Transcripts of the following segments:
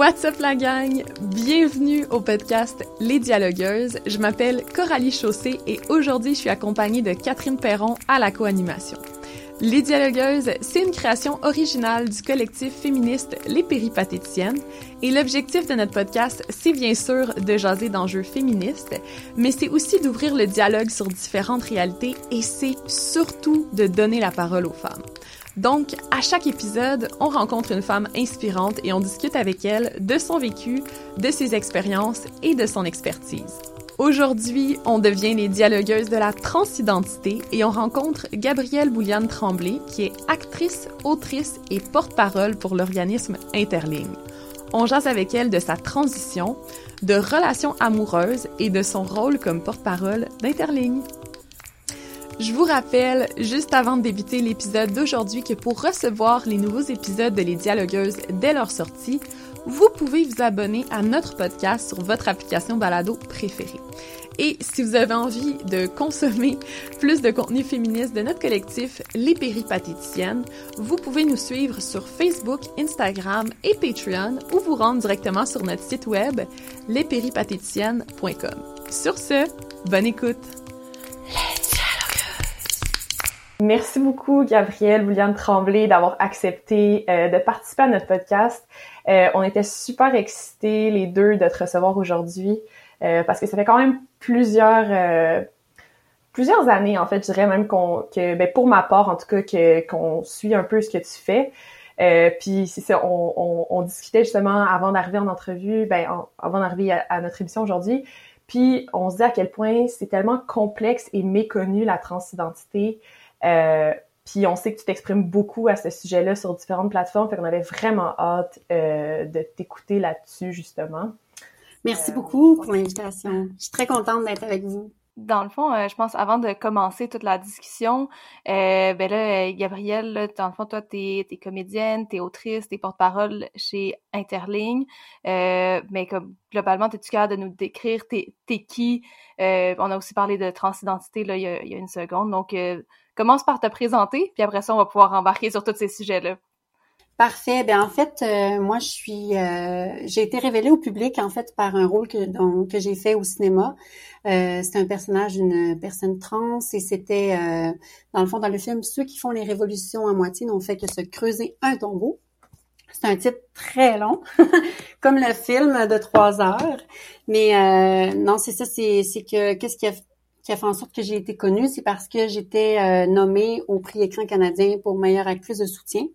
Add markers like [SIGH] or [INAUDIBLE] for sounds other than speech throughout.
What's up la gang? Bienvenue au podcast Les Dialogueuses. Je m'appelle Coralie Chaussé et aujourd'hui je suis accompagnée de Catherine Perron à la co-animation. Les Dialogueuses, c'est une création originale du collectif féministe Les Péripatéticiennes et l'objectif de notre podcast, c'est bien sûr de jaser d'enjeux féministes, mais c'est aussi d'ouvrir le dialogue sur différentes réalités et c'est surtout de donner la parole aux femmes. Donc, à chaque épisode, on rencontre une femme inspirante et on discute avec elle de son vécu, de ses expériences et de son expertise. Aujourd'hui, on devient les dialogueuses de la transidentité et on rencontre Gabrielle Bouliane Tremblay, qui est actrice, autrice et porte-parole pour l'organisme Interligne. On jase avec elle de sa transition, de relations amoureuses et de son rôle comme porte-parole d'Interligne. Je vous rappelle, juste avant de débuter l'épisode d'aujourd'hui, que pour recevoir les nouveaux épisodes de Les Dialogueuses dès leur sortie, vous pouvez vous abonner à notre podcast sur votre application balado préférée. Et si vous avez envie de consommer plus de contenu féministe de notre collectif Les Péripatéticiennes, vous pouvez nous suivre sur Facebook, Instagram et Patreon ou vous rendre directement sur notre site web lespéripatéticiennes.com. Sur ce, bonne écoute! Merci beaucoup, Gabrielle, William Tremblay, d'avoir accepté euh, de participer à notre podcast. Euh, on était super excités, les deux, de te recevoir aujourd'hui, euh, parce que ça fait quand même plusieurs plusieurs années, en fait, je dirais même qu'on que, ben, pour ma part, en tout cas, que qu'on suit un peu ce que tu fais. puis c'est ça, on, on, on, discutait justement avant d'arriver en entrevue, ben, avant d'arriver à, à, notre émission aujourd'hui. Puis on se dit à quel point c'est tellement complexe et méconnu la transidentité. Euh, puis on sait que tu t'exprimes beaucoup à ce sujet-là sur différentes plateformes, fait qu'on avait vraiment hâte euh, de t'écouter là-dessus justement. Merci euh, beaucoup pour l'invitation. Je suis très contente d'être avec vous. Dans le fond, je pense avant de commencer toute la discussion, euh, ben là, Gabrielle, là, dans le fond, toi, t'es es comédienne, t'es autrice, t'es porte-parole chez Interligne, mais comme globalement, t'es-tu capable de nous décrire t'es qui? on a aussi parlé de transidentité là, il, y a, il y a une seconde, donc Commence par te présenter, puis après ça, on va pouvoir embarquer sur tous ces sujets-là. Parfait. Ben en fait, euh, moi je suis, euh, j'ai été révélée au public en fait par un rôle que que j'ai fait au cinéma. Euh, c'était un personnage d'une personne trans et c'était dans le fond dans le film ceux qui font les révolutions à moitié n'ont fait que se creuser un tombeau. C'est un titre très long, [LAUGHS] comme le film de trois heures. Mais non, c'est ça, c'est c'est que qu'est-ce qui a qui a fait en sorte que j'ai été connue, c'est parce que j'étais euh, nommée au prix écran canadien pour meilleure actrice de soutien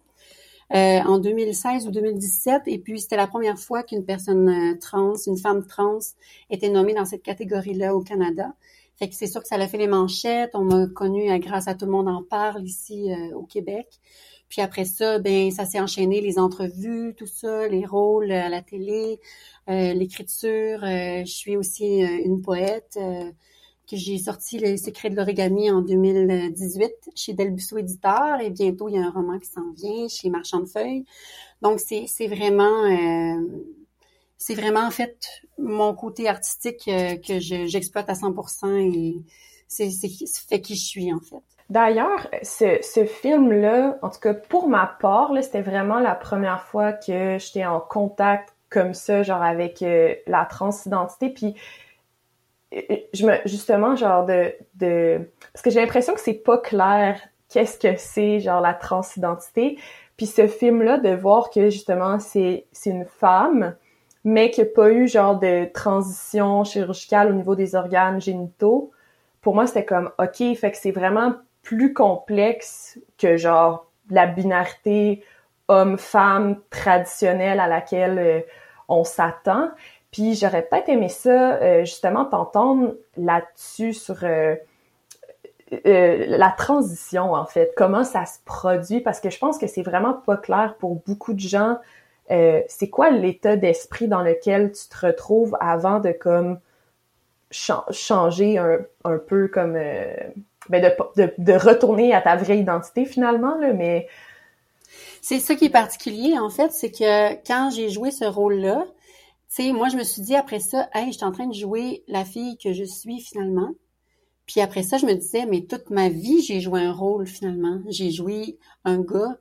euh, en 2016 ou 2017. Et puis, c'était la première fois qu'une personne euh, trans, une femme trans, était nommée dans cette catégorie-là au Canada. Fait que c'est sûr que ça a fait les manchettes. On m'a connue grâce à Tout le monde en parle ici au Québec. Puis après ça, ben ça s'est enchaîné, les entrevues, tout ça, les rôles à la télé, l'écriture. je suis aussi une poète que j'ai sorti Les secrets de l'origami en 2018 chez Delbusso Éditeur et bientôt il y a un roman qui s'en vient chez Marchand de Feuilles. Donc c'est c'est vraiment euh, c'est vraiment en fait mon côté artistique euh, que j'exploite à 100% et c'est c'est fait qui je suis en fait. D'ailleurs, ce, ce film-là, en tout cas pour ma part, c'était vraiment la première fois que j'étais en contact comme ça, genre avec euh, la transidentité. Puis je me justement genre de de parce que j'ai l'impression que c'est pas clair qu'est-ce que c'est genre la transidentité. Puis ce film là de voir que justement c'est c'est une femme mais qui a pas eu genre de transition chirurgicale au niveau des organes génitaux pour moi c'était comme ok fait que c'est vraiment plus complexe que genre la binarité homme-femme traditionnelle à laquelle euh, on s'attend puis j'aurais peut-être aimé ça, euh, justement, t'entendre là-dessus sur euh, euh, la transition, en fait, comment ça se produit, parce que je pense que c'est vraiment pas clair pour beaucoup de gens. c'est quoi l'état d'esprit dans lequel tu te retrouves avant de comme changer un, peu comme ben de, de, retourner à ta vraie identité finalement là, mais c'est ça qui est particulier en fait, c'est que quand j'ai joué ce rôle-là, moi, je me suis dit après ça, hey, je suis en train de jouer la fille que je suis finalement. Puis après ça, je me disais, mais toute ma vie, j'ai joué un rôle finalement. J'ai joué un gars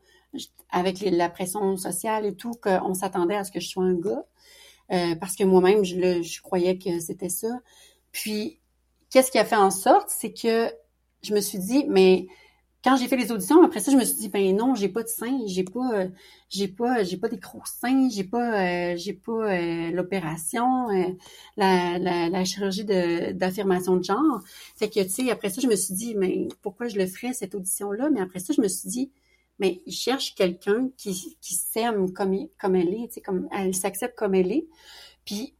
avec la pression sociale et tout, qu'on s'attendait à ce que je sois un gars. Euh, parce que moi-même, je croyais que c'était ça. Puis, qu'est-ce qui a fait en sorte, c'est que je me suis dit, mais quand j'ai fait les auditions, après ça, je me suis dit, ben non, j'ai pas de seins, j'ai pas, euh, j'ai pas, j'ai pas des gros seins, j'ai pas, euh, j'ai pas euh, l'opération, la, chirurgie d'affirmation de genre. Fait que, tu sais, après ça, je me suis dit, mais pourquoi je le ferais, cette audition-là? Mais après ça, je me suis dit, mais il cherche quelqu'un qui, qui s'aime comme, comme elle est, tu sais, comme elle s'accepte comme elle est. Puis,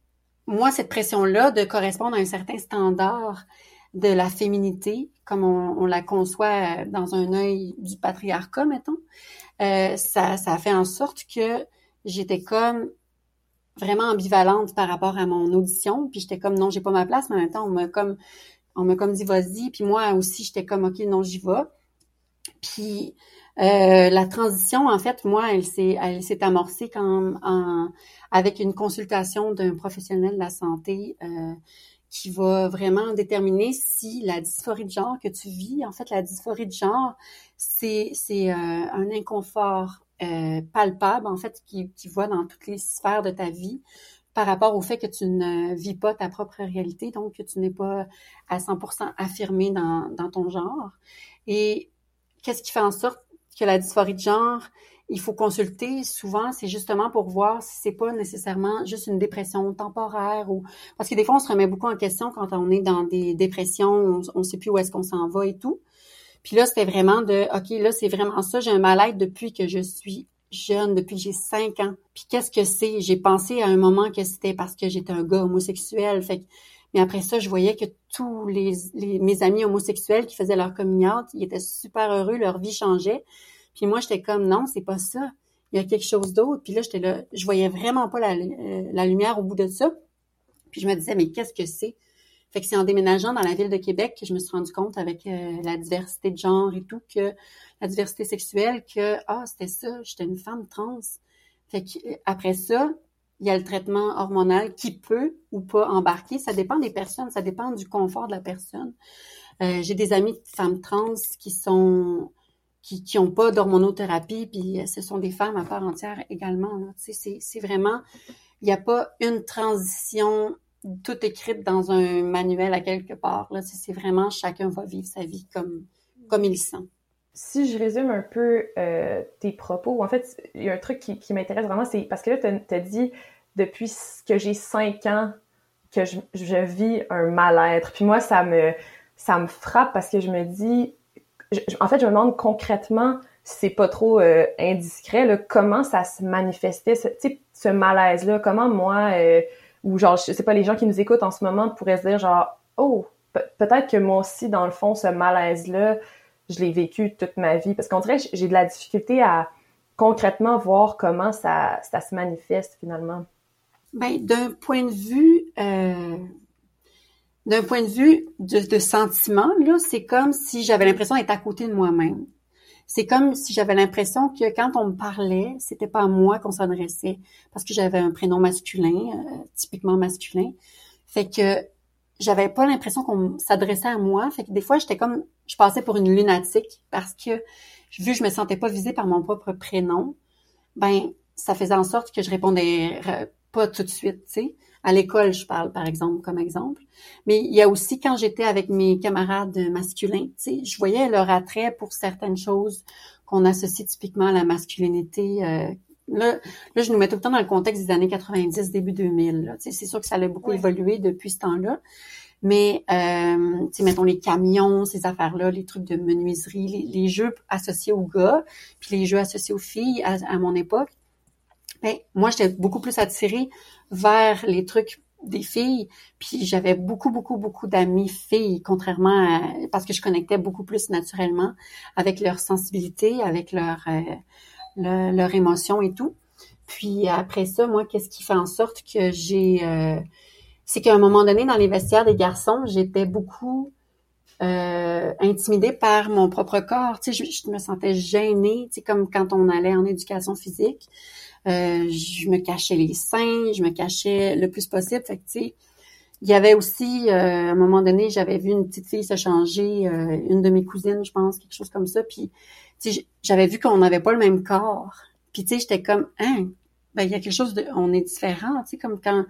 moi, cette pression-là de correspondre à un certain standard, de la féminité, comme on, la conçoit euh, dans un œil du patriarcat, mettons, euh, ça, ça fait en sorte que j'étais comme vraiment ambivalente par rapport à mon audition, puis j'étais comme non, j'ai pas ma place, mais en on m'a comme on m'a comme dit vas-y, puis moi aussi j'étais comme ok non j'y vais. Puis euh, la transition, en fait, moi, elle s'est elle s'est amorcée quand en, avec une consultation d'un professionnel de la santé euh, qui va vraiment déterminer si la dysphorie de genre que tu vis, en fait, la dysphorie de genre, c'est euh, un inconfort euh, palpable, en fait, qui, qui voit dans toutes les sphères de ta vie par rapport au fait que tu ne vis pas ta propre réalité, donc que tu n'es pas à 100% affirmé dans, dans ton genre. Et qu'est-ce qui fait en sorte que la dysphorie de genre, il faut consulter souvent, c'est justement pour voir si c'est pas nécessairement juste une dépression temporaire ou parce que des fois on se remet beaucoup en question quand on est dans des dépressions, on, ne sait plus où est-ce qu'on s'en va et tout. Puis là, c'était vraiment de OK, là, c'est vraiment ça, j'ai un mal-être depuis que je suis jeune, depuis que j'ai cinq ans. Puis qu'est-ce que c'est? J'ai pensé à un moment que c'était parce que j'étais un gars homosexuel. Mais après ça, je voyais que tous les, mes amis homosexuels qui faisaient leur coming out, ils étaient super heureux, leur vie changeait. Puis moi, j'étais comme, non, c'est pas ça. Il y a quelque chose d'autre. Puis là, j'étais là, je voyais vraiment pas la, euh, la, lumière au bout de ça. Puis je me disais, mais qu'est-ce que c'est? Fait que c'est en déménageant dans la ville de Québec que je me suis rendu compte avec euh, la diversité de genre et tout, que la diversité sexuelle, que, ah, c'était ça, j'étais une femme trans. Fait que euh, après ça, il y a le traitement hormonal qui peut ou pas embarquer. Ça dépend des personnes, ça dépend du confort de la personne. Euh, j'ai des amis de femmes trans qui sont qui qui ont pas d'hormonothérapie, puis euh, ce sont des femmes à part entière également. C'est, c'est vraiment, il n'y a pas une transition toute écrite dans un manuel à quelque part. Là. C'est, vraiment chacun va vivre sa vie comme, comme il sent. Si je résume un peu euh, tes propos, en fait, il y a un truc qui, qui m'intéresse vraiment, c'est parce que là, tu as dit depuis que j'ai cinq ans que je, je, vis un mal-être. Puis moi, ça me, ça me frappe parce que je me dis, en fait, je me demande concrètement, si c'est pas trop euh, indiscret, là, comment ça se manifestait, ce, ce malaise-là, comment moi, euh, ou genre, je sais pas, les gens qui nous écoutent en ce moment pourraient se dire genre, oh, peut-être que moi aussi, dans le fond, ce malaise-là, je l'ai vécu toute ma vie. Parce qu'on dirait j'ai de la difficulté à concrètement voir comment ça, se manifeste finalement. Ben, d'un point de vue euh, d'un point de vue de, sentiment, là, c'est comme si j'avais l'impression d'être à côté de moi-même. C'est comme si j'avais l'impression que quand on me parlait, c'était pas à moi qu'on s'adressait parce que j'avais un prénom masculin, euh, typiquement masculin. Fait que j'avais pas l'impression qu'on s'adressait à moi. Fait que des fois, j'étais comme, je passais pour une lunatique parce que vu que je me sentais pas visée par mon propre prénom, ben ça faisait en sorte que je répondais pas tout de suite, tu sais. À l'école, je parle, par exemple, comme exemple. Mais il y a aussi quand j'étais avec mes camarades masculins, tu sais, je voyais leur attrait pour certaines choses qu'on associe typiquement à la masculinité. Euh, là, là, je nous mets tout le temps dans le contexte des années 90, début 2000. Tu sais, c'est sûr que ça a beaucoup évolué depuis ce temps-là. Mais, euh, tu sais, mettons les camions, ces affaires-là, les trucs de menuiserie, les, jeux associés aux gars, puis les jeux associés aux filles à mon époque, ben, moi, j'étais beaucoup plus attirée vers les trucs des filles, puis j'avais beaucoup, beaucoup, beaucoup d'amis filles, contrairement à, parce que je connectais beaucoup plus naturellement avec leur sensibilité, avec leur, euh, leur, émotion et tout. Puis après ça, moi, qu'est-ce qui fait en sorte que j'ai... Euh, c'est qu'à un moment donné, dans les vestiaires des garçons, j'étais beaucoup euh, intimidée par mon propre corps. Tu sais, je, je me sentais gênée, tu sais, comme quand on allait en éducation physique. Euh, je me cachais les seins, je me cachais le plus possible. Fait que, tu sais, il y avait aussi, euh, à un moment donné, j'avais vu une petite fille se changer, euh, une de mes cousines, je pense, quelque chose comme ça. Puis, j'avais vu qu'on n'avait pas le même corps. Puis, tu sais, j'étais comme, hein, ben, il y a quelque chose de, on est différent, tu sais, comme quand,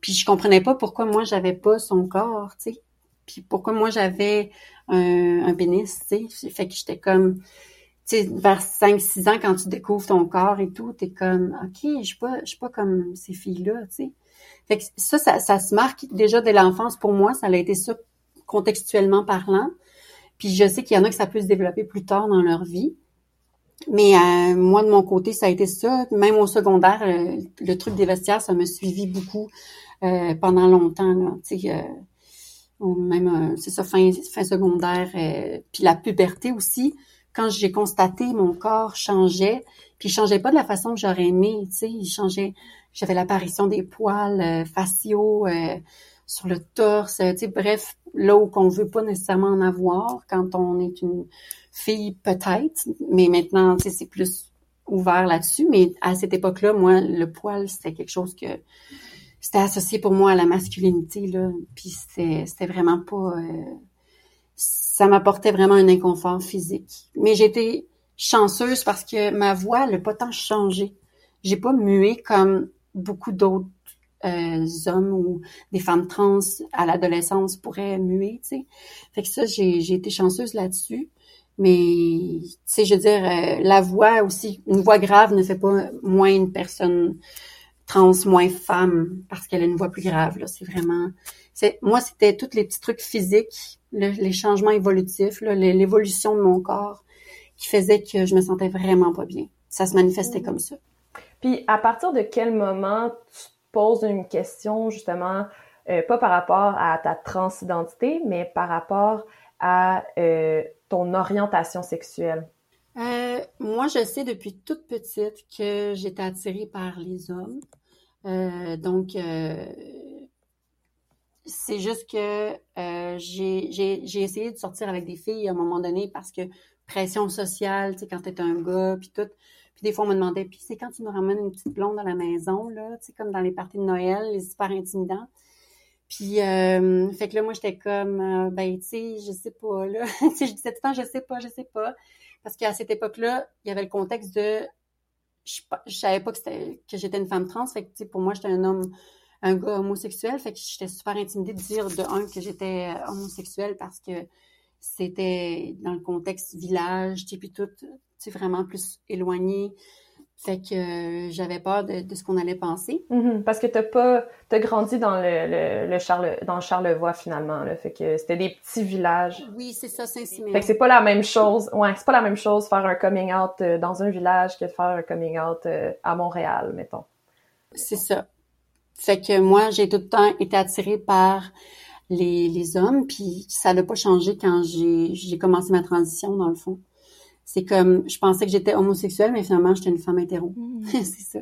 puis je comprenais pas pourquoi moi j'avais pas son corps, tu sais, puis pourquoi moi j'avais un, un pénis, tu sais, fait que j'étais comme, tu vers 5-6 ans, quand tu découvres ton corps et tout, t'es comme, ok, je suis pas, je suis pas comme ces filles-là, tu sais. Fait que ça, ça, se marque déjà dès l'enfance pour moi, ça a été ça contextuellement parlant. Puis je sais qu'il y en a que ça peut se développer plus tard dans leur vie. Mais euh, moi, de mon côté, ça a été ça. Même au secondaire, euh, le, truc des vestiaires, ça me suivi beaucoup euh, pendant longtemps. Là, même, c'est ça, fin, fin secondaire. puis la puberté aussi, quand j'ai constaté mon corps changeait, puis il changeait pas de la façon que j'aurais aimé, tu sais, il changeait, j'avais l'apparition des poils faciaux sur le torse, tu sais, bref, là où qu'on veut pas nécessairement en avoir quand on est une fille peut-être, mais maintenant, tu sais, c'est plus ouvert là-dessus. Mais à cette époque-là, moi, le poil, c'était quelque chose que c'était associé pour moi à la masculinité, là. Puis c'était vraiment pas... Euh, ça m'apportait vraiment un inconfort physique. Mais j'étais chanceuse parce que ma voix n'a pas tant changé. J'ai pas mué comme beaucoup d'autres euh, hommes ou des femmes trans à l'adolescence pourraient muer, tu sais. Fait que ça, j'ai été chanceuse là-dessus. Mais, tu sais, je veux dire, euh, la voix aussi, une voix grave ne fait pas moins une personne trans, moins femme, parce qu'elle a une voix plus grave, là. C'est vraiment... c'est Moi, c'était tous les petits trucs physiques, les changements évolutifs, l'évolution de mon corps qui faisait que je me sentais vraiment pas bien. Ça se manifestait mm. comme ça. Puis, à partir de quel moment tu poses une question, justement, euh, pas par rapport à ta transidentité, mais par rapport à euh, ton orientation sexuelle? Euh, moi, je sais depuis toute petite que j'étais attirée par les hommes. Donc, c'est juste que j'ai essayé de sortir avec des filles à un moment donné parce que pression sociale, tu sais, quand t'es un gars, puis tout. Puis des fois, on me demandait, puis c'est quand tu nous ramènes une petite blonde à la maison, là, tu sais, comme dans les parties de Noël, les super intimidants. Puis, euh, fait que là, moi, j'étais comme, euh, ben, tu sais, je sais pas, là. [LAUGHS] tu sais, je disais tout le temps, je sais pas, je sais pas. Parce qu'à cette époque-là, il y avait le contexte de, je, je savais pas que, que j'étais une femme trans. Fait que, tu sais, pour moi, j'étais un homme, un gars homosexuel. Fait que j'étais super intimidée de dire, de un, que j'étais euh, homosexuelle parce que c'était dans le contexte village, tu puis tout, tu vraiment plus éloigné. Fait que euh, j'avais peur de, de ce qu'on allait penser. Mm-hmm. parce que t'as pas, t'as grandi dans le, le, Charle, dans Charlevoix finalement, là. Fait que c'était des petits villages. Oui, c'est ça, Saint-Siméon. Fait que c'est pas la même chose. Ouais, c'est pas la même chose faire un coming out euh, dans un village que de faire un coming out à Montréal, mettons. C'est ça. Fait que moi, j'ai tout le temps été attirée par les, les hommes, puis ça n'a pas changé quand j'ai, j'ai commencé ma transition, dans le fond c'est comme, je pensais que j'étais homosexuelle, mais finalement, j'étais une femme hétéro. Hmm. [LAUGHS] c'est ça.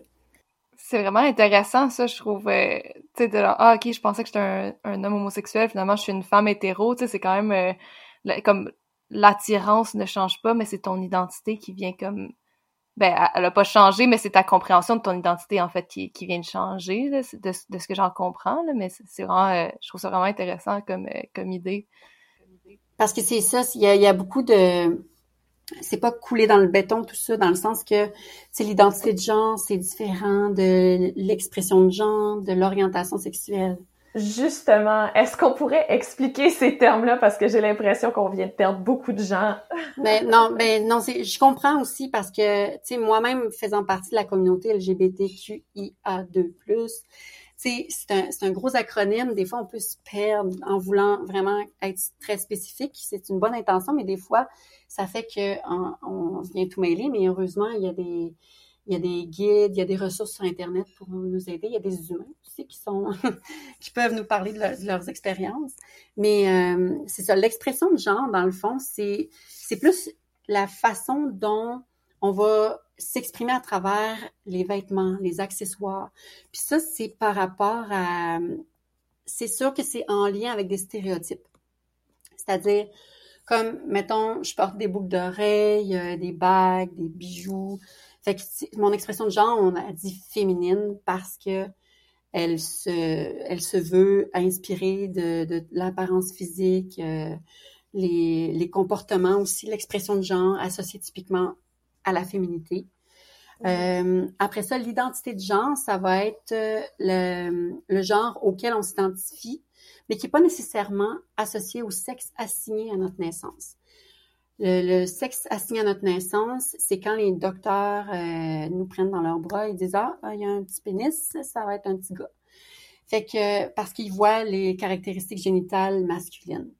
C'est vraiment intéressant, ça, je trouve. Euh, tu sais, de là, ah, ok, je pensais que j'étais un, homme homosexuel, finalement, je suis une femme hétéro. Tu sais, c'est quand même euh, comme l'attirance ne change pas, mais c'est ton identité qui vient comme. Ben, elle a pas changé, mais c'est ta compréhension de ton identité, en fait, qui, vient de changer, de, ce que j'en comprends, là, mais c'est vraiment, euh, je trouve ça vraiment intéressant comme, comme idée. Parce que c'est ça, il y a, y a beaucoup de c'est pas coulé dans le béton tout ça dans le sens que c'est l'identité de genre c'est différent de l'expression de genre de l'orientation sexuelle justement est-ce qu'on pourrait expliquer ces termes-là? Parce que j'ai l'impression qu'on vient de perdre beaucoup de gens mais [LAUGHS] ben, non ben, non c'est je comprends aussi parce que tu moi-même faisant partie de la communauté LGBTQIA2+ c'est un, un gros acronyme. Des fois, on peut se perdre en voulant vraiment être très spécifique. C'est une bonne intention, mais des fois, ça fait que on, vient tout mêler. Mais heureusement, il y a des il y a des guides, il y a des ressources sur Internet pour nous aider. Il y a des humains aussi qui sont [LAUGHS] qui peuvent nous parler de, leurs expériences. Mais euh, c'est ça, l'expression de genre, dans le fond, c'est c'est plus la façon dont on va s'exprimer à travers les vêtements, les accessoires. Puis ça, c'est par rapport à... C'est sûr que c'est en lien avec des stéréotypes. C'est-à-dire, comme, mettons, je porte des boucles d'oreilles, euh, des bagues, des bijoux. Fait que mon expression de genre, on a dit féminine parce que elle se, elle se veut inspirée de, de l'apparence physique, euh, les, les comportements aussi, l'expression de genre associée typiquement à la féminité. Euh, après ça, l'identité de genre, ça va être euh, le, le genre auquel on s'identifie, mais qui n'est pas nécessairement associé au sexe assigné à notre naissance. Le, sexe assigné à notre naissance, c'est quand les docteurs euh, nous prennent dans leurs bras et disent ah, il y a un petit pénis, ça va être un petit gars. Fait que parce qu'ils voient les caractéristiques génitales masculines.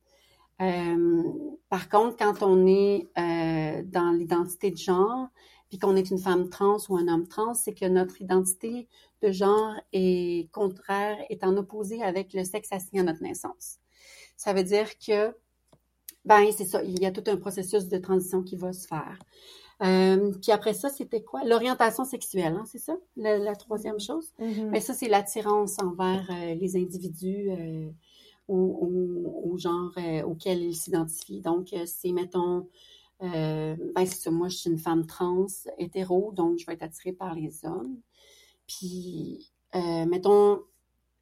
Euh, par contre, quand on est euh, dans l'identité de genre, puis qu'on est une femme trans ou un homme trans, c'est que notre identité de genre est contraire, est en opposé avec le sexe assigné à notre naissance. Ça veut dire que ben, c'est ça. Il y a tout un processus de transition qui va se faire. Euh, puis après ça, c'était quoi? L'orientation sexuelle, hein, c'est ça? La, troisième chose? Mm-hmm. Ben, ça, c'est l'attirance envers euh, les individus euh, au, genre euh, auquel ils s'identifient. Donc, c'est, mettons, ben, c'est ça. Moi, je suis une femme trans, hétéro, donc je vais être attirée par les hommes. Puis, mettons,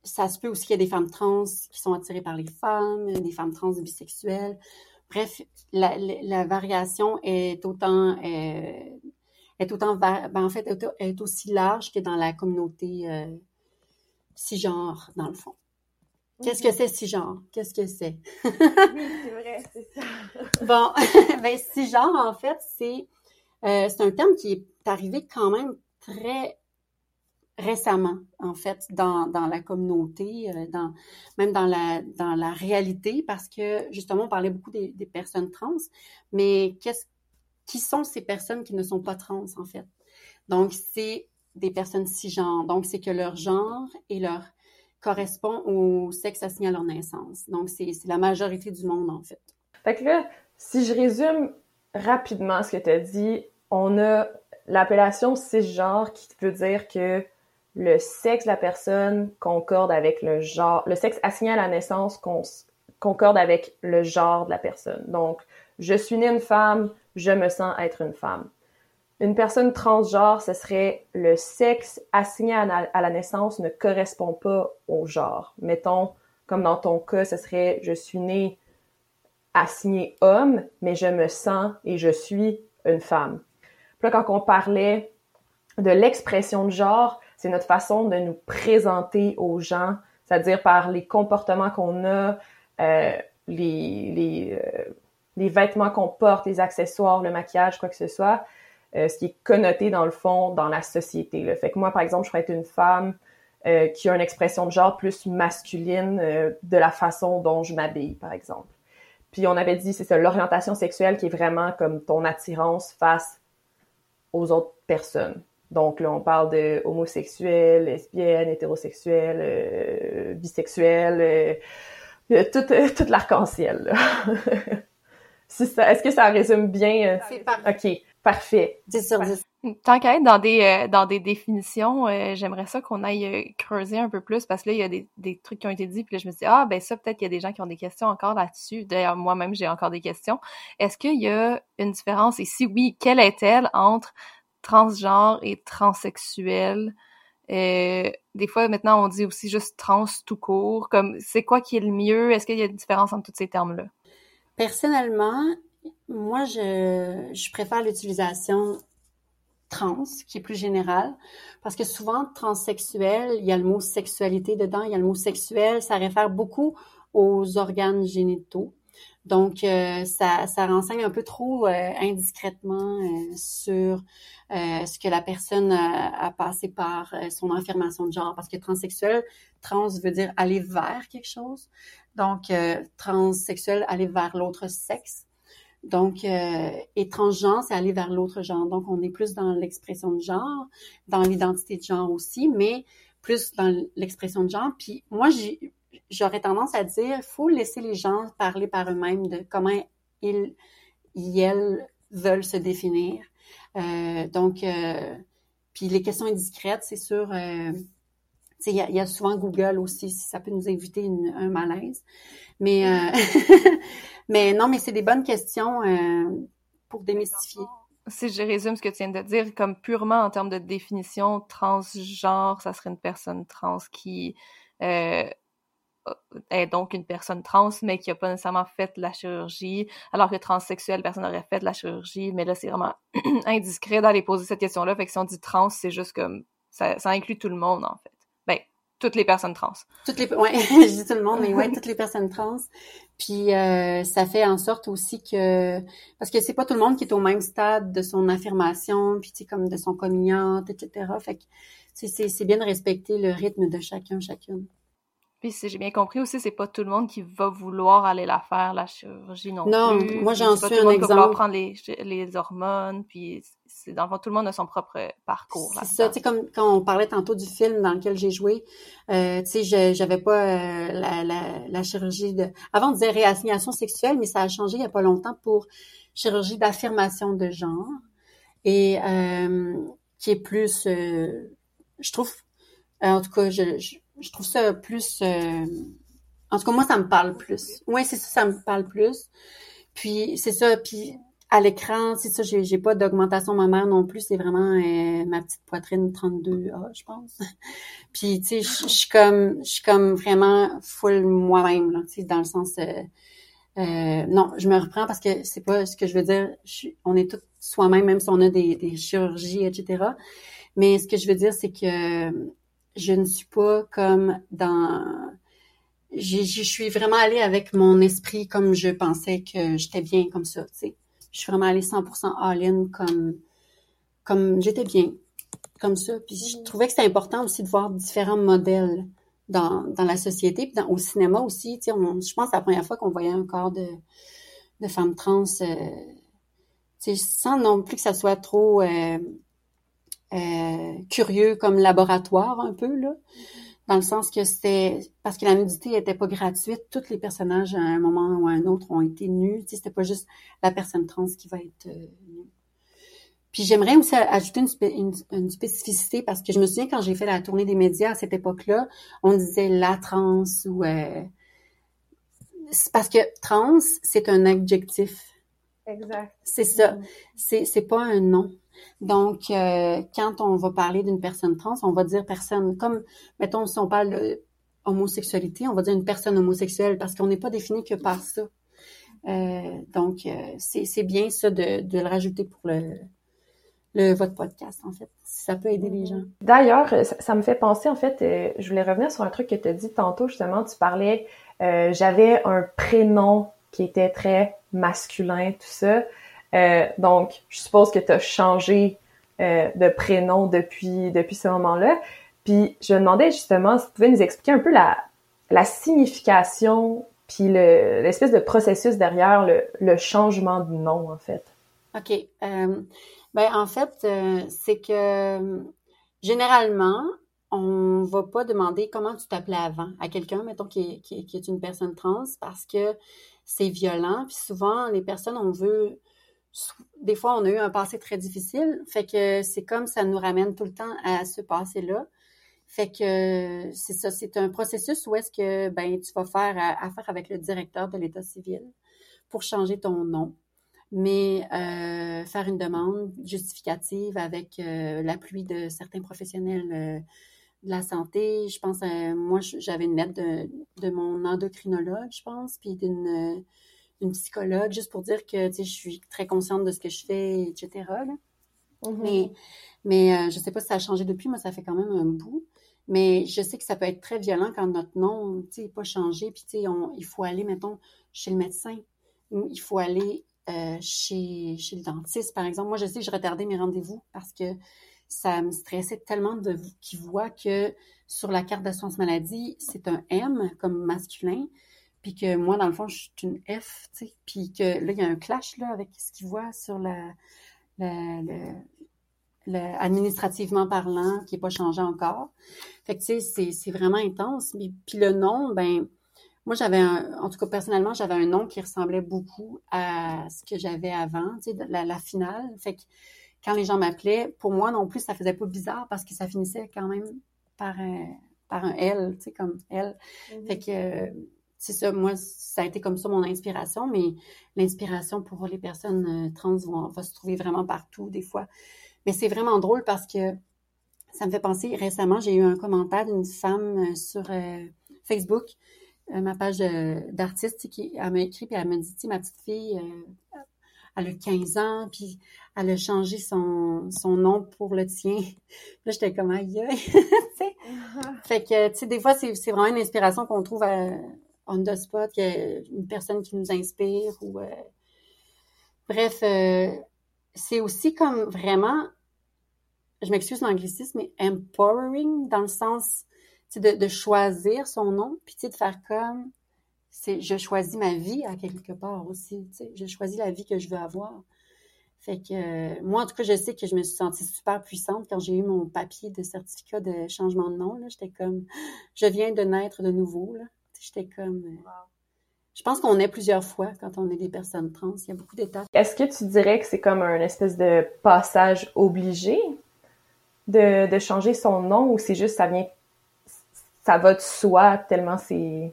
ça se peut aussi qu'il y ait des femmes trans qui sont attirées par les femmes, des femmes trans bisexuelles. Bref, la, variation est autant, euh, est autant, ben, en fait, est aussi large que dans la communauté euh, cisgenre, dans le fond. Qu'est-ce que c'est cisgenre? Qu'est-ce que c'est? oui, c'est vrai, c'est ça. [LAUGHS] bon, [LAUGHS] ben, cisgenre, en fait, c'est, euh, c'est un terme qui est arrivé quand même très récemment, en fait, dans, dans la communauté, euh, dans, même dans la, dans la réalité, parce que justement, on parlait beaucoup des, personnes trans, mais qu'est-ce, qui sont ces personnes qui ne sont pas trans, en fait? Donc, c'est des personnes cisgenres. Donc, c'est que leur genre et leur correspond au sexe assigné à leur naissance. Donc, c'est, c'est la majorité du monde, en fait. Fait que là, si je résume rapidement ce que tu as dit, on a l'appellation cisgenre qui veut dire que le sexe de la personne concorde avec le genre, le sexe assigné à la naissance concorde avec le genre de la personne. Donc, je suis née une femme, je me sens être une femme. Une personne transgenre, ce serait le sexe assigné à la, naissance ne correspond pas au genre. Mettons, comme dans ton cas, ce serait je suis née assigné homme, mais je me sens et je suis une femme. Là, quand on parlait de l'expression de genre, c'est notre façon de nous présenter aux gens, c'est-à-dire par les comportements qu'on a, euh, les, euh, les vêtements qu'on porte, les accessoires, le maquillage, quoi que ce soit, euh, ce qui est connoté dans le fond dans la société. Le Fait que moi, par exemple, je pourrais être une femme qui a une expression de genre plus masculine de la façon dont je m'habille, par exemple. Puis on avait dit, c'est ça, l'orientation sexuelle qui est vraiment comme ton attirance face aux autres personnes. Donc là, on parle de homosexuels, lesbiennes, hétérosexuels, euh, bisexuels, euh, tout, euh, tout l'arc-en-ciel. [LAUGHS] Est-ce que ça résume bien? C'est parfait. OK, parfait. 10 sur 10. Tant qu'à être dans des, dans des définitions, j'aimerais ça qu'on aille creuser un peu plus parce que là, il y a des, des trucs qui ont été dits, puis là, je me dis, ah, ben ça, peut-être qu'il y a des gens qui ont des questions encore là-dessus. D'ailleurs, moi-même, j'ai encore des questions. Est-ce qu'il y a une différence, et si oui, quelle est-elle entre transgenre et transsexuel. Euh, des fois, maintenant, on dit aussi juste trans tout court. Comme, c'est quoi qui est le mieux? Est-ce qu'il y a une différence entre tous ces termes-là? Personnellement, moi, je, je préfère l'utilisation trans, qui est plus générale, parce que souvent, transsexuel, il y a le mot sexualité dedans, il y a le mot sexuel, ça réfère beaucoup aux organes génitaux. Donc, euh, ça, ça renseigne un peu trop euh, indiscrètement euh, sur ce que la personne a, passé par son affirmation de genre. Parce que transsexuel, trans veut dire aller vers quelque chose. Donc, transsexuel, aller vers l'autre sexe. Donc, et transgenre, c'est aller vers l'autre genre. Donc, on est plus dans l'expression de genre, dans l'identité de genre aussi, mais plus dans l'expression de genre. Puis moi, j'ai j'aurais tendance à dire, il faut laisser les gens parler par eux-mêmes de comment ils, veulent se définir. Euh, donc, euh, puis les questions indiscrètes, c'est sûr, euh, il y, a souvent Google aussi, si ça peut nous éviter un malaise. Mais, [LAUGHS] mais non, mais c'est des bonnes questions pour démystifier. si je résume ce que tu viens de dire, comme purement en termes de définition, transgenre, ça serait une personne trans qui est donc une personne trans, mais qui n'a pas nécessairement fait la chirurgie, alors que transsexuelle, personne aurait fait la chirurgie, mais là, c'est vraiment [CLEARS THROAT] indiscret d'aller poser cette question-là. Fait que si on dit trans, c'est juste comme ça, ça inclut tout le monde, en fait. Ben, toutes les personnes trans. Toutes les, ouais, [LAUGHS] je dis tout le monde, mais ouais, toutes les personnes trans. Puis euh, ça fait en sorte aussi que parce que c'est pas tout le monde qui est au même stade de son affirmation, puis tu comme de son communion, etc. Fait que c'est bien de respecter le rythme de chacun, chacune. Puis si j'ai bien compris aussi, c'est pas tout le monde qui va vouloir aller la faire, la chirurgie non, non plus. Non, moi j'en suis un exemple. Qui vouloir prendre les, les hormones, puis c'est dans le fond, tout le monde a son propre parcours. C'est ça, tu sais, comme quand on parlait tantôt du film dans lequel j'ai joué, euh, tu sais, j'avais pas euh, la, la, la, chirurgie de... Avant, on disait réassignation sexuelle, mais ça a changé il y a pas longtemps pour chirurgie d'affirmation de genre, et euh, qui est plus... Euh, je trouve... en tout cas, je, je je trouve ça plus. Euh, en tout cas, moi, ça me parle plus. Oui, c'est ça, ça me parle plus. Puis c'est ça. Puis à l'écran, c'est ça, j'ai, j'ai pas d'augmentation mammaire non plus. C'est vraiment euh, ma petite poitrine 32A, je pense. [LAUGHS] Puis tu sais, je suis comme, je suis comme vraiment full moi-même là. Tu sais, dans le sens. Euh, euh, non, je me reprends parce que c'est pas ce que je veux dire. on est tous soi-même, même si on a des, des chirurgies, etc. Mais ce que je veux dire, c'est que je ne suis pas comme dans je, suis vraiment allée avec mon esprit comme je pensais que j'étais bien comme ça, tu sais. Je suis vraiment allée 100% all-in comme comme j'étais bien comme ça. Puis je mm. trouvais que c'était important aussi de voir différents modèles dans, dans la société, puis dans, au cinéma aussi. Tu sais, je pense que c'est la première fois qu'on voyait un corps de, de femmes trans, euh, tu sais, sans non plus que ça soit trop euh, euh, curieux comme laboratoire un peu là, dans le sens que c'était parce que la nudité était pas gratuite, tous les personnages à un moment ou à un autre ont été nus, tu sais, c'était pas juste la personne trans qui va être euh, nue. Puis j'aimerais aussi ajouter une, une, spécificité parce que je me souviens quand j'ai fait la tournée des médias à cette époque-là, on disait la trans ou euh, parce que trans c'est un adjectif. Exact. C'est ça. C'est c'est pas un nom. Donc, euh, quand on va parler d'une personne trans, on va dire personne, comme, mettons, si on parle homosexualité, on va dire une personne homosexuelle parce qu'on n'est pas défini que par ça. Euh, donc, euh, c'est bien ça de, de, le rajouter pour le, le votre podcast, en fait. Ça peut aider les gens. D'ailleurs, ça, ça, me fait penser, en fait, je voulais revenir sur un truc que tu as dit tantôt, justement, tu parlais, j'avais un prénom qui était très masculin, tout ça. Euh, donc, je suppose que tu as changé euh, de prénom depuis, depuis ce moment-là. Puis, je me demandais justement si tu pouvais nous expliquer un peu la, signification puis l'espèce de processus derrière le, changement de nom, en fait. OK. Euh, ben, en fait, c'est que généralement, on va pas demander comment tu t'appelais avant à quelqu'un, mettons, qui est, qui est une personne trans, parce que c'est violent. Puis souvent, les personnes, on veut des fois, on a eu un passé très difficile. Fait que c'est comme ça nous ramène tout le temps à ce passé-là. Fait que c'est ça, c'est un processus où est-ce que ben tu vas faire affaire avec le directeur de l'État civil pour changer ton nom, mais euh, faire une demande justificative avec euh, l'appui de certains professionnels euh, de la santé. Je pense, moi, j'avais une lettre de mon endocrinologue, je pense, puis d'une une psychologue, juste pour dire que je suis très consciente de ce que je fais, etc. Mm-hmm. Mais, mais euh, je sais pas si ça a changé depuis, moi, ça fait quand même un bout. Mais je sais que ça peut être très violent quand notre nom n'est pas changé. Puis il faut aller, mettons, chez le médecin. Il faut aller euh, chez, chez le dentiste, par exemple. Moi, je sais que je retardais mes rendez-vous parce que ça me stressait tellement de qu'ils voient que sur la carte d'assurance maladie, c'est un M comme masculin, puis que moi, dans le fond, je suis une F, tu sais, puis que là, il y a un clash là avec ce qu'ils voient sur la, administrativement parlant, qui n'est pas changé encore. Fait que, tu sais, c'est vraiment intense. Mais, puis le nom, ben, moi, j'avais un, en tout cas, personnellement, j'avais un nom qui ressemblait beaucoup à ce que j'avais avant, tu sais, la, la finale. Fait que quand les gens m'appelaient, pour moi non plus, ça faisait pas bizarre parce que ça finissait quand même par un, par un L, tu sais, comme L. Mm-hmm. Fait que c'est ça, moi, ça a été comme ça mon inspiration, mais l'inspiration pour les personnes euh, trans va, se trouver vraiment partout, des fois. Mais c'est vraiment drôle parce que ça me fait penser, récemment, j'ai eu un commentaire d'une femme euh, sur euh, Facebook, ma page d'artiste, qui elle m'a écrit, puis elle m'a dit, ma petite fille, elle a 15 ans, puis elle a changé son, son nom pour le tien. Là, j'étais comme, aïe, [LAUGHS] Fait que, tu sais, des fois, c'est vraiment une inspiration qu'on trouve à, on the spot, une personne qui nous inspire ou euh, bref, euh, c'est aussi comme vraiment, je m'excuse l'anglicisme, mais empowering dans le sens de, de choisir son nom, puis de faire comme c'est je choisis ma vie à quelque part aussi, je choisis la vie que je veux avoir. Fait que euh, moi, en tout cas, je sais que je me suis sentie super puissante quand j'ai eu mon papier de certificat de changement de nom. J'étais comme, je viens de naître de nouveau. Là. J'étais comme. Euh, je pense qu'on est plusieurs fois quand on est des personnes trans. Il y a beaucoup d'étapes. Est-ce que tu dirais que c'est comme un espèce de passage obligé de, de changer son nom ou c'est juste ça vient. Ça va de soi tellement c'est.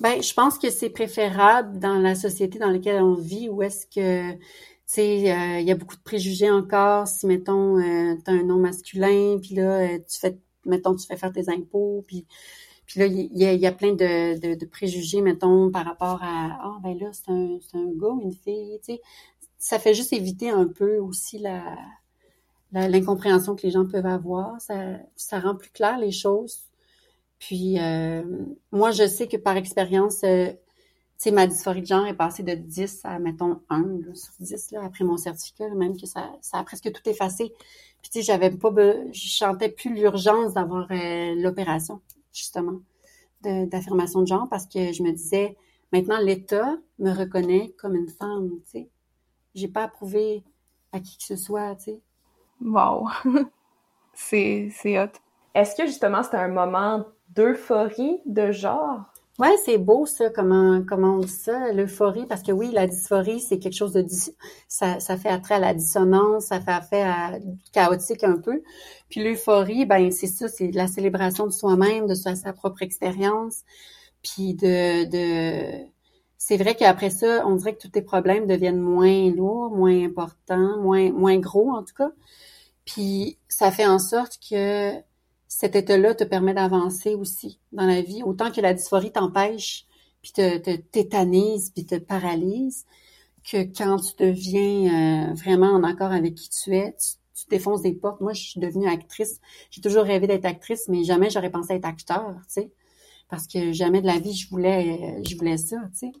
Ben, je pense que c'est préférable dans la société dans laquelle on vit où est-ce que tu sais, euh, il y a beaucoup de préjugés encore. Si, mettons, euh, tu as un nom masculin, puis là, tu fais, mettons, tu fais faire tes impôts, puis puis là, il y, a, plein de, préjugés, mettons, par rapport à Ah, ben là, c'est un, un gars une fille, tu sais. Ça fait juste éviter un peu aussi la l'incompréhension que les gens peuvent avoir. Ça, ça rend plus clair les choses. Puis euh, moi, je sais que par expérience, euh, tu sais, ma dysphorie de genre est passée de 10 à, mettons, 1 sur 10, là, après mon certificat, même que ça, ça a presque tout effacé. Puis tu sais, j'avais pas, je chantais plus l'urgence d'avoir euh, l'opération justement, d'affirmation de, genre parce que je me disais, maintenant, l'État me reconnaît comme une femme, tu sais. J'ai pas approuvé à qui que ce soit, tu sais. Wow! [LAUGHS] c'est, c'est hot. Est-ce que justement c'était un moment d'euphorie de genre? Ouais, c'est beau ça, comment comment on dit ça, l'euphorie, parce que oui, la dysphorie, c'est quelque chose de ça, ça fait attrait à la dissonance, ça fait affaire à chaotique un peu. Puis l'euphorie, ben c'est ça, c'est la célébration de soi-même, de sa, propre expérience, puis de de c'est vrai qu'après ça, on dirait que tous tes problèmes deviennent moins lourds, moins importants, moins moins gros en tout cas. Puis ça fait en sorte que cet état-là te permet d'avancer aussi dans la vie, autant que la dysphorie t'empêche, puis te, te tétanise, puis te paralyse, que quand tu deviens euh, vraiment en accord avec qui tu es, tu, défonces des portes. Moi, je suis devenue actrice. J'ai toujours rêvé d'être actrice, mais jamais j'aurais pensé être acteur, tu sais, parce que jamais de la vie je voulais, je voulais ça, tu sais.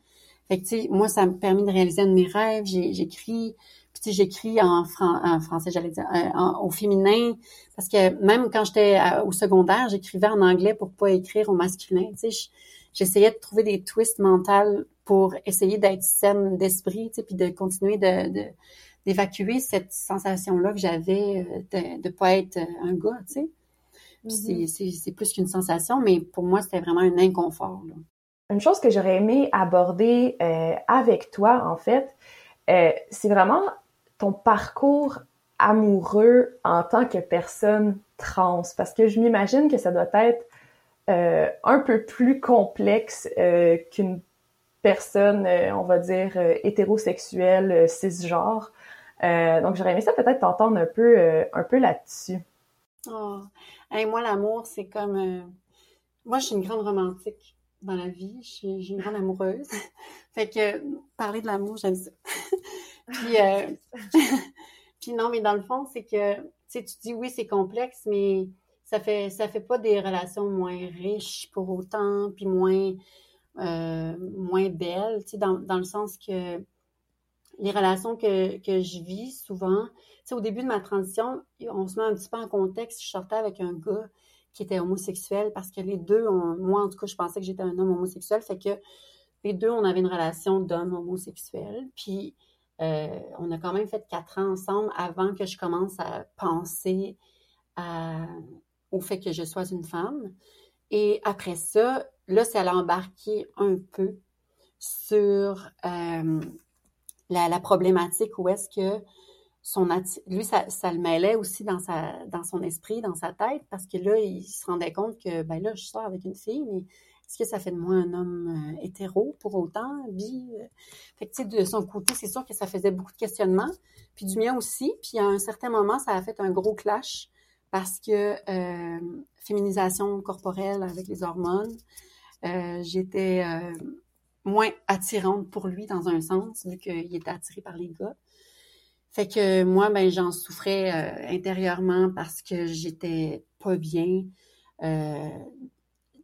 Fait que, tu sais, moi, ça m'a permis de réaliser un de mes rêves. J'écris, puis tu sais, j'écris en, en, français, j'allais dire, euh, au féminin, parce que même quand j'étais au secondaire, j'écrivais en anglais pour pas écrire au masculin. Tu sais, j'essayais de trouver des twists mentaux pour essayer d'être saine d'esprit, tu sais, puis de continuer de, d'évacuer cette sensation-là que j'avais euh, de ne pas être un gars, tu sais. Mm-hmm. c'est plus qu'une sensation, mais pour moi, c'était vraiment un inconfort. Là. Une chose que j'aurais aimé aborder euh, avec toi, en fait, euh, c'est vraiment ton parcours amoureux en tant que personne trans, parce que je m'imagine que ça doit être euh, un peu plus complexe euh, qu'une personne, on va dire, hétérosexuelle, cisgenre. donc, j'aurais aimé ça peut-être t'entendre un peu, peu là-dessus. Oh. moi, l'amour, c'est comme... Moi, je suis une grande romantique dans la vie. Je suis, une grande amoureuse. [LAUGHS] fait que parler de l'amour, j'aime ça. [LAUGHS] puis, euh, [LAUGHS] [LAUGHS] puis non, mais dans le fond, c'est que tu sais, tu dis oui, c'est complexe, mais ça fait ça fait pas des relations moins riches pour autant, puis moins euh, moins belles, tu sais, dans, dans le sens que les relations que, que je vis souvent, tu sais, au début de ma transition, on se met un petit peu en contexte, je sortais avec un gars qui était homosexuel parce que les deux, moi en tout cas, je pensais que j'étais un homme homosexuel, fait que les deux, on avait une relation d'homme homosexuel. Puis on a quand même fait quatre ans ensemble avant que je commence à penser au fait que je sois une femme. Et après ça, là, ça a embarqué un peu sur euh, la, problématique où est-ce que son lui, ça, le mêlait aussi dans, dans son esprit, dans sa tête, parce que là, il se rendait compte que, ben là, je sors avec une fille, mais est-ce que ça fait de moi un homme euh, hétéro pour autant, bi? Euh? Fait que, de son côté, c'est sûr que ça faisait beaucoup de questionnements, puis du mien aussi. Puis à un certain moment, ça a fait un gros clash parce que euh, féminisation corporelle avec les hormones, j'étais moins attirante pour lui dans un sens, vu qu'il était attiré par les gars. Fait que moi, ben, j'en souffrais intérieurement parce que j'étais pas bien.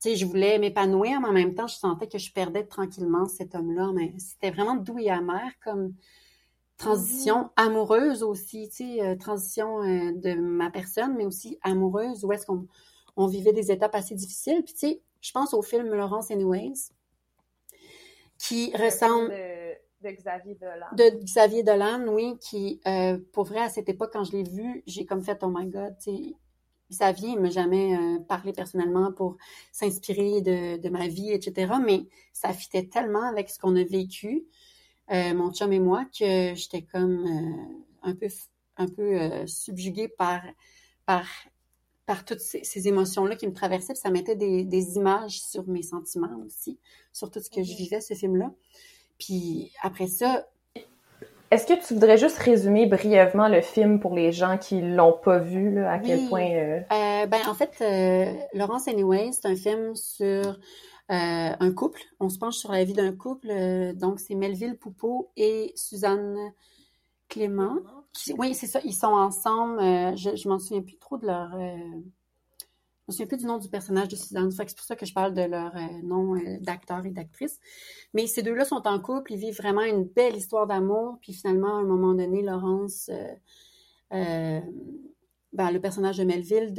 Sais, je voulais m'épanouir, mais en même temps, je sentais que je perdais tranquillement cet homme-là. Mais c'était vraiment doux et amer comme transition mm-hmm. amoureuse aussi, tu sais, euh, transition de ma personne, mais aussi amoureuse, où est-ce qu'on on vivait des étapes assez difficiles. Puis tu sais, je pense au film Laurence Anyways, qui ressemble... De Xavier Dolan. De Xavier Dolan, oui, qui, euh, pour vrai, à cette époque, quand je l'ai vu, j'ai comme fait, oh my God, tu sais, Xavier ne m'a jamais euh, parlé personnellement pour s'inspirer de, de, ma vie, etc. Mais ça fitait tellement avec ce qu'on a vécu, euh, mon chum et moi, que j'étais comme un peu, un peu subjuguée par, par, par toutes ces, ces émotions-là qui me traversaient. Puis ça mettait des, des, images sur mes sentiments aussi, sur tout ce que je vivais, ce film-là. Puis après ça. Est-ce que tu voudrais juste résumer brièvement le film pour les gens qui l'ont pas vu, à quel point... Euh... Euh, ben, en fait, euh, Laurence Anyway, c'est un film sur euh, un couple. On se penche sur la vie d'un couple. donc, c'est Melville Poupeau et Suzanne Clément. oui, c'est ça. Ils sont ensemble. je je m'en souviens plus trop de leur me souviens plus du nom du personnage de Suzanne. c'est pour ça que je parle de leur euh, nom euh, d'acteur et d'actrice. Mais ces deux-là sont en couple, ils vivent vraiment une belle histoire d'amour. Puis finalement, à un moment donné, Laurence, euh, ben, le personnage de Melville,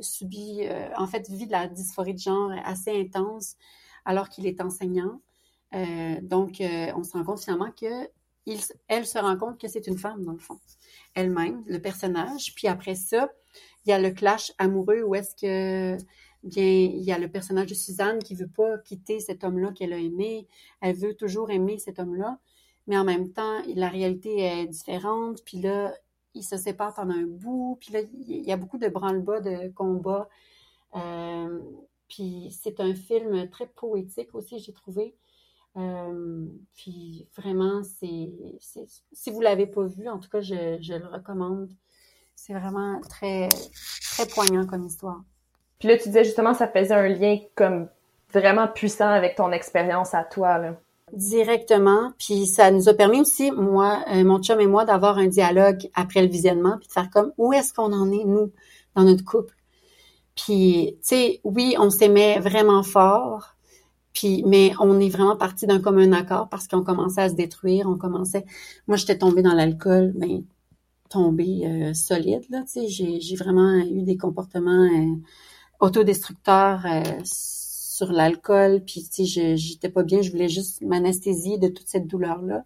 subit, en fait, vit de la dysphorie de genre assez intense alors qu'il est enseignant. donc, on se rend compte finalement que elle se rend compte que c'est une femme, dans le fond, elle-même, le personnage. Puis après ça, il y a le clash amoureux où est-ce que bien il y a le personnage de Suzanne qui veut pas quitter cet homme-là qu'elle a aimé, elle veut toujours aimer cet homme-là, mais en même temps la réalité est différente, puis là ils se séparent pendant un bout, puis là il y a beaucoup de branle-bas de combats, euh, puis c'est un film très poétique aussi j'ai trouvé. Euh, puis vraiment, c'est, si vous l'avez pas vu, en tout cas, je, je le recommande. C'est vraiment très, très poignant comme histoire. Puis là, tu disais justement, ça faisait un lien comme vraiment puissant avec ton expérience à toi. Là. Directement. Puis ça nous a permis aussi, moi, euh, mon chum et moi, d'avoir un dialogue après le visionnement, puis de faire comme où est-ce qu'on en est, nous, dans notre couple? Puis, tu sais, oui, on s'aimait vraiment fort, puis, mais on est vraiment parti d'un commun accord parce qu'on commençait à se détruire, on commençait. Moi, j'étais tombée dans l'alcool, mais tombée euh, solide là. Sais, j'ai vraiment eu des comportements euh, autodestructeurs euh, sur l'alcool. Puis, sais, j'étais pas bien. Je voulais juste m'anesthésier de toute cette douleur là.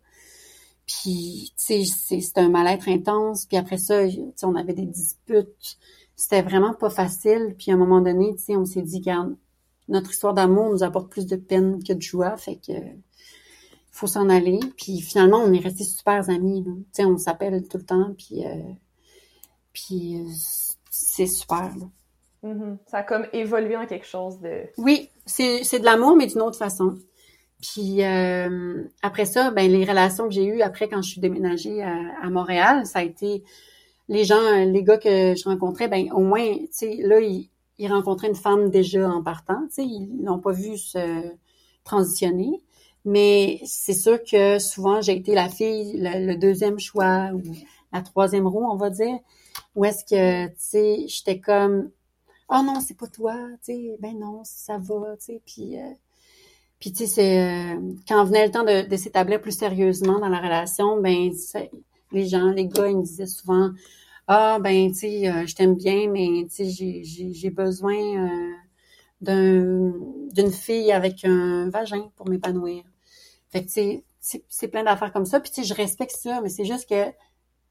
Puis, sais, c'était un mal-être intense. Puis après ça, on avait des disputes. C'était vraiment pas facile. Puis à un moment donné, on s'est dit, regarde, notre histoire d'amour nous apporte plus de peine que de joie. Fait que faut s'en aller. Puis finalement, on est restés super amis. Tu sais, on s'appelle tout le temps. Puis, euh, puis euh, c'est super. Mm-hmm. Ça a comme évolué en quelque chose de... Oui, c'est, de l'amour, mais d'une autre façon. Puis euh, après ça, ben les relations que j'ai eues après quand je suis déménagée à, Montréal, ça a été les gens, les gars que je rencontrais, ben au moins, tu sais, là, ils, ils rencontraient une femme déjà en partant, tu sais, ils n'ont pas vu se transitionner. Mais c'est sûr que souvent, j'ai été la fille, le, deuxième choix ou la troisième roue, on va dire, où est-ce que, tu sais, j'étais comme, oh non, c'est pas toi, tu sais, ben non, ça va, tu sais, puis, euh, puis tu sais, euh, quand venait le temps de, s'établir plus sérieusement dans la relation, ben, les gens, les gars, ils me disaient souvent, ah, ben, tu sais, euh, je t'aime bien, mais, tu sais, j'ai besoin d'une fille avec un vagin pour m'épanouir. Fait que, c'est plein d'affaires comme ça. Puis, tu sais, je respecte ça, mais c'est juste que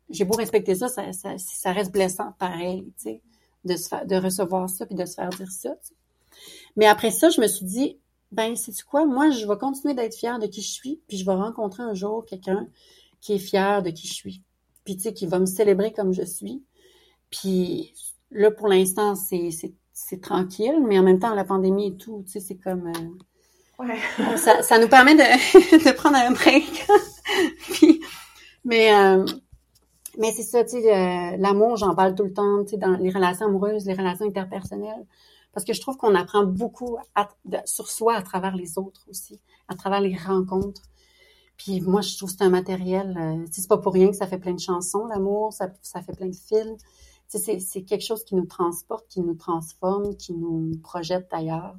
j'ai beau respecter ça, ça, ça, reste blessant pareil, tu sais, de, se faire, de recevoir ça puis de se faire dire ça. Mais après ça, je me suis dit, ben, c'est quoi? Moi, je vais continuer d'être fière de qui je suis, puis je vais rencontrer un jour quelqu'un qui est fier de qui je suis. Puis, tu sais, qui va me célébrer comme je suis. Puis, là, pour l'instant, c'est c'est tranquille, mais en même temps, la pandémie et tout, tu sais, c'est comme... Euh, ouais. ça, ça nous permet de, [LAUGHS] de prendre un break. [LAUGHS] Puis, mais euh, mais c'est ça, tu sais, l'amour, j'en parle tout le temps, tu sais, dans les relations amoureuses, les relations interpersonnelles, parce que je trouve qu'on apprend beaucoup sur soi à travers les autres aussi, à travers les rencontres. Puis moi, je trouve que c'est un matériel, euh, c'est pas pour rien que ça fait plein de chansons, l'amour, ça, ça fait plein de films. C'est, c'est quelque chose qui nous transporte, qui nous transforme, qui nous projette ailleurs.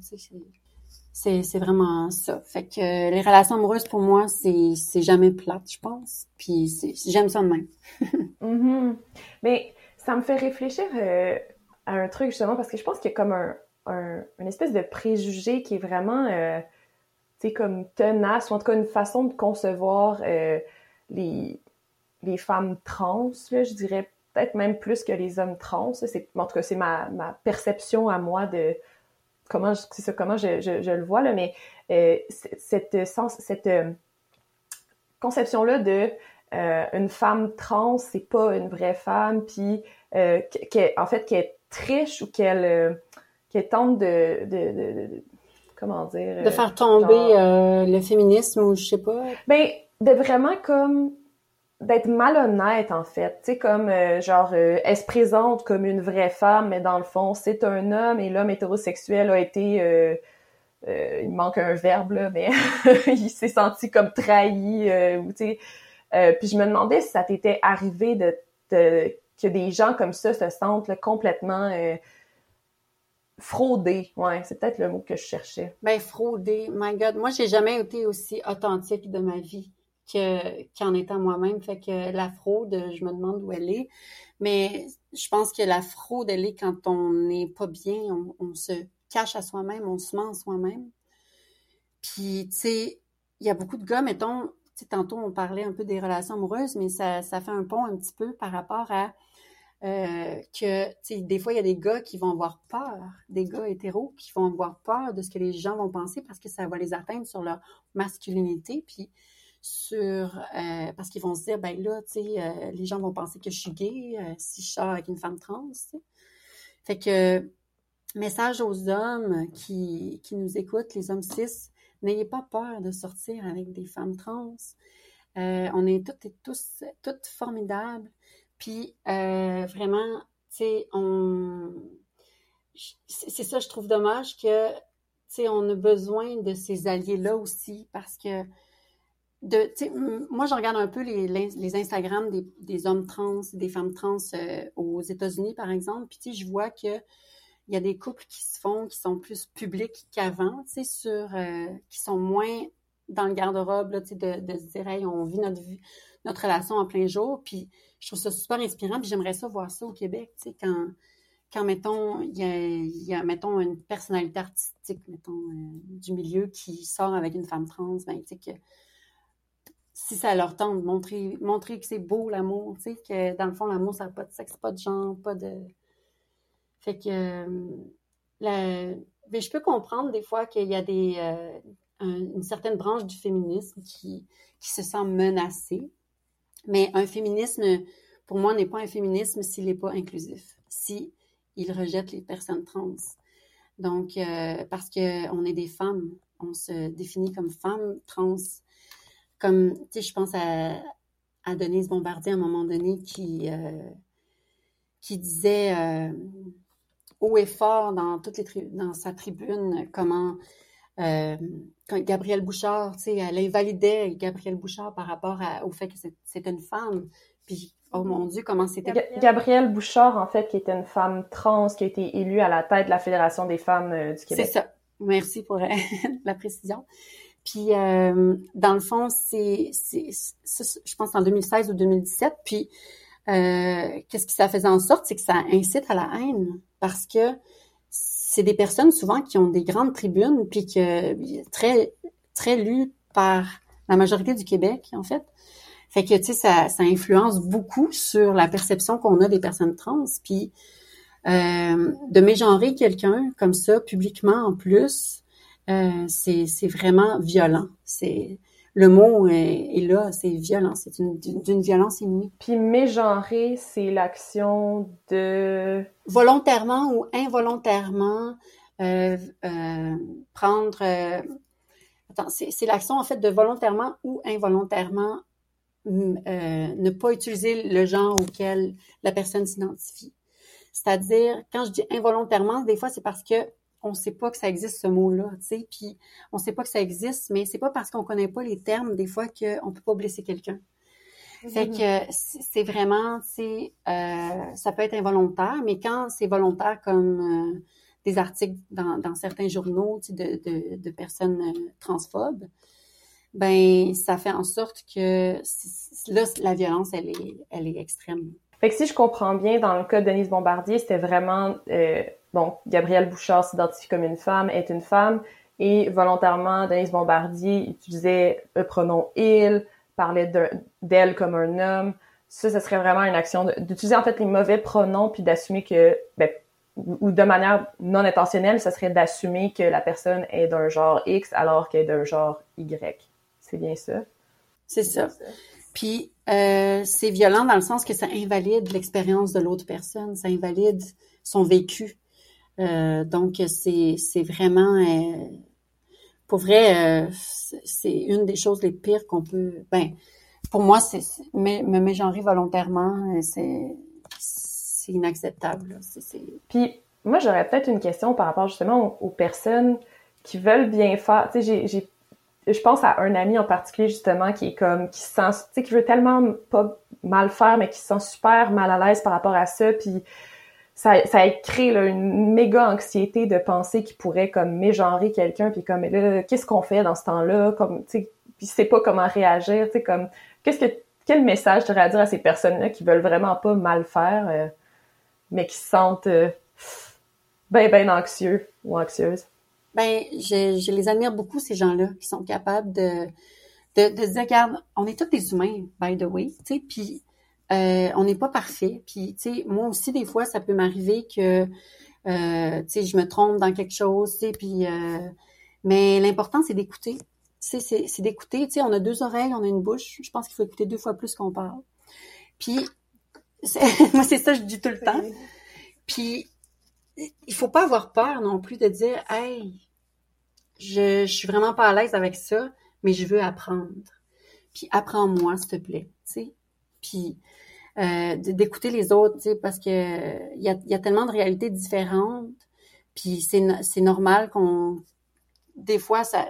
C'est, c'est vraiment ça. Fait que les relations amoureuses, pour moi, c'est, c'est jamais plate, je pense. Puis j'aime ça de même. [LAUGHS] mm-hmm. Mais ça me fait réfléchir euh, à un truc, justement, parce que je pense qu'il y a comme un, un une espèce de préjugé qui est vraiment... Euh, comme tenace, ou en tout cas une façon de concevoir euh, les, les femmes trans, là, je dirais peut-être même plus que les hommes trans. C'est, en tout cas, c'est ma, ma, perception à moi de comment, c'est ça, comment je, je, je, le vois, là, mais euh, cette, sens, cette euh, conception-là de euh, une femme trans, c'est pas une vraie femme, puis en fait, qu'elle triche ou qu'elle qu'elle tente de, de, de, comment dire... De faire tomber le féminisme ou je sais pas. Ben, de vraiment comme d'être malhonnête en fait, tu sais comme euh, genre euh, elle se présente comme une vraie femme mais dans le fond c'est un homme et l'homme hétérosexuel a été il manque un verbe là mais [LAUGHS] il s'est senti comme trahi ou tu sais. Puis je me demandais si ça t'était arrivé de, que des gens comme ça se sentent complètement Frauder, ouais, c'est peut-être le mot que je cherchais. Ben frauder, my God, moi j'ai jamais été aussi authentique de ma vie que qu'en étant moi-même. Fait que la fraude, je me demande où elle est. Mais je pense que la fraude, elle est quand on n'est pas bien, on, se cache à soi-même, on se ment à soi-même. Puis, tu sais, il y a beaucoup de gars, mettons, tantôt on parlait un peu des relations amoureuses, mais ça, ça fait un pont un petit peu par rapport à euh, que des fois il y a des gars qui vont avoir peur, des gars hétéros qui vont avoir peur de ce que les gens vont penser parce que ça va les atteindre sur leur masculinité, puis sur euh, parce qu'ils vont se dire ben là tu sais euh, les gens vont penser que je suis gay si je sors avec une femme trans. Fait que message aux hommes qui, qui nous écoutent, les hommes cis, n'ayez pas peur de sortir avec des femmes trans. on est toutes et tous toutes formidables. Puis euh, vraiment, tu sais, on c'est ça, je trouve dommage que tu sais, on a besoin de ces alliés-là aussi parce que de, moi, je regarde un peu les, les Instagram des, des, hommes trans, des femmes trans euh, aux États-Unis, par exemple. Puis, je vois que il y a des couples qui se font, qui sont plus publics qu'avant, tu sais, sur, euh, qui sont moins dans le garde-robe, tu sais, de, de se dire, hey, on vit notre vie, notre relation en plein jour. Puis je trouve ça super inspirant. Puis j'aimerais ça voir ça au Québec, tu sais, quand, quand mettons, il y a, mettons, une personnalité artistique, mettons, euh, du milieu qui sort avec une femme trans, ben, tu sais, que si ça leur tente montrer, montrer que c'est beau l'amour, tu sais, que dans le fond, l'amour, ça n'a pas de sexe, pas de genre, pas de. Fait que. Euh, la... Mais je peux comprendre des fois qu'il y a des, euh, une certaine branche du féminisme qui, qui se sent menacée mais un féminisme, pour moi, n'est pas un féminisme s'il n'est pas inclusif, si rejette les personnes trans. Donc, euh, parce qu'on est des femmes, on se définit comme femmes trans. Comme, tu sais, je pense à, à, Denise Bombardier à un moment donné qui, euh, qui disait euh, haut et fort dans, toutes les dans sa tribune comment euh, quand Gabrielle Bouchard, tu sais, elle invalidait Gabrielle Bouchard par rapport au fait que c'était une femme. Puis, oh mon Dieu, comment c'était... Gabrielle Bouchard, en fait, qui était une femme trans, qui a été élue à la tête de la Fédération des femmes du Québec. C'est ça. Merci pour [LAUGHS] la précision. Puis, euh, dans le fond, c'est, je pense, en 2016 ou 2017. Puis, qu'est-ce que ça faisait en sorte? C'est que ça incite à la haine. Parce que c'est des personnes souvent qui ont des grandes tribunes, puis que très très lues par la majorité du Québec, en fait. Fait que, tu sais, ça, ça influence beaucoup sur la perception qu'on a des personnes trans. Puis, euh, de mégenrer quelqu'un comme ça, publiquement en plus, euh, c'est vraiment violent. C'est le mot est, là, c'est violent, c'est d'une violence inouïe. Puis mégenrer, c'est l'action de... Volontairement ou involontairement euh, euh, prendre... Euh, attends, c'est l'action en fait de volontairement ou involontairement ne pas utiliser le genre auquel la personne s'identifie. C'est-à-dire, quand je dis involontairement, des fois c'est parce que on sait pas que ça existe ce mot-là, tu sais, puis on sait pas que ça existe, mais c'est pas parce qu'on connaît pas les termes des fois qu'on peut pas blesser quelqu'un. Fait mm-hmm. que c'est vraiment, c'est, euh, ça peut être involontaire, mais quand c'est volontaire comme euh, des articles dans, dans, certains journaux de, de, de, personnes euh, transphobes, ben ça fait en sorte que là la violence elle est elle est extrême. Fait que si je comprends bien, dans le cas de Denise Bombardier, c'était vraiment donc, Gabrielle Bouchard s'identifie comme une femme, est une femme, et volontairement, Denise Bombardier utilisait le pronom il, parlait d'elle comme un homme. Ça, ce serait vraiment une action d'utiliser en fait les mauvais pronoms puis d'assumer que, ben, ou de manière non intentionnelle, ce serait d'assumer que la personne est d'un genre X alors qu'elle est d'un genre Y. C'est bien ça? C'est ça. Puis euh, c'est violent dans le sens que ça invalide l'expérience de l'autre personne, ça invalide son vécu. Euh, donc, c'est, c'est vraiment, euh, pour vrai, euh, c'est une des choses les pires qu'on peut, ben, pour moi, c'est, me, me mégenrer volontairement, c'est, c'est inacceptable. C'est, Puis, moi, j'aurais peut-être une question par rapport justement aux, personnes qui veulent bien faire. Tu sais, j'ai, j'ai je pense à un ami en particulier justement qui est comme qui se sent tu sais qui veut tellement pas mal faire mais qui se sent super mal à l'aise par rapport à ça puis ça, ça créé là, une méga anxiété de penser qu'il pourrait comme mégenrer quelqu'un puis comme là, qu'est-ce qu'on fait dans ce temps-là comme tu sais sait pas comment réagir tu sais comme qu'est-ce que quel message tu à dire à ces personnes-là qui veulent vraiment pas mal faire euh, mais qui se sentent euh, ben ben anxieux ou anxieuses? Ben je, les admire beaucoup ces gens-là qui sont capables de de, de se dire regarde on est tous des humains by the way tu sais puis euh, on n'est pas parfait. Puis, tu sais, moi aussi, des fois, ça peut m'arriver que, euh, tu sais, je me trompe dans quelque chose, tu sais, puis... Euh, mais l'important, c'est d'écouter. C'est d'écouter. Tu sais, on a deux oreilles, on a une bouche. Je pense qu'il faut écouter deux fois plus qu'on parle. Puis, [LAUGHS] moi, c'est ça, je dis tout le temps. Puis, il faut pas avoir peur non plus de dire, hey, je, je suis vraiment pas à l'aise avec ça, mais je veux apprendre. Puis, apprends-moi, s'il te plaît. Tu sais, puis euh, d'écouter les autres, parce que il y a, y a, tellement de réalités différentes, puis c'est normal qu'on des fois ça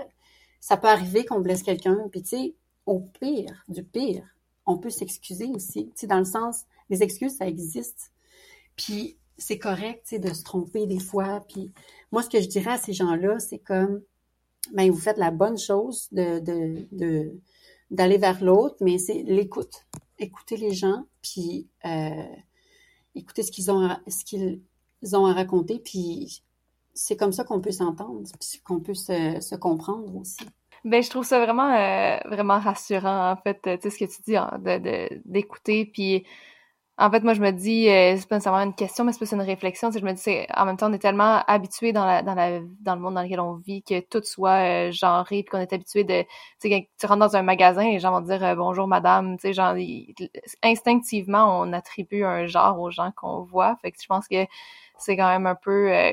ça peut arriver qu'on blesse quelqu'un, puis tu sais, au pire, du pire, on peut s'excuser aussi, tu dans le sens, les excuses ça existe, puis c'est correct, tu de se tromper des fois, puis moi ce que je dirais à ces gens-là, c'est comme ben vous faites la bonne chose de de d'aller vers l'autre, mais c'est l'écoute écouter les gens, puis euh, écouter ce qu'ils ont, à, raconter, puis c'est comme ça qu'on peut s'entendre, puis qu'on peut se, comprendre aussi. Ben, je trouve ça vraiment, euh, vraiment rassurant, en fait, tu sais, ce que tu dis, hein, d'écouter, puis en fait, moi, je me dis, euh, c'est pas nécessairement une question, mais c'est plus une réflexion. Je me dis, c'est, en même temps, on est tellement habitué dans la, dans la, dans le monde dans lequel on vit que tout soit euh, genré, puis qu'on est habitué de, tu sais, quand tu rentres dans un magasin, les gens vont dire euh, bonjour madame, tu sais, genre, instinctivement, on attribue un genre aux gens qu'on voit. Fait que je pense que c'est quand même un peu euh,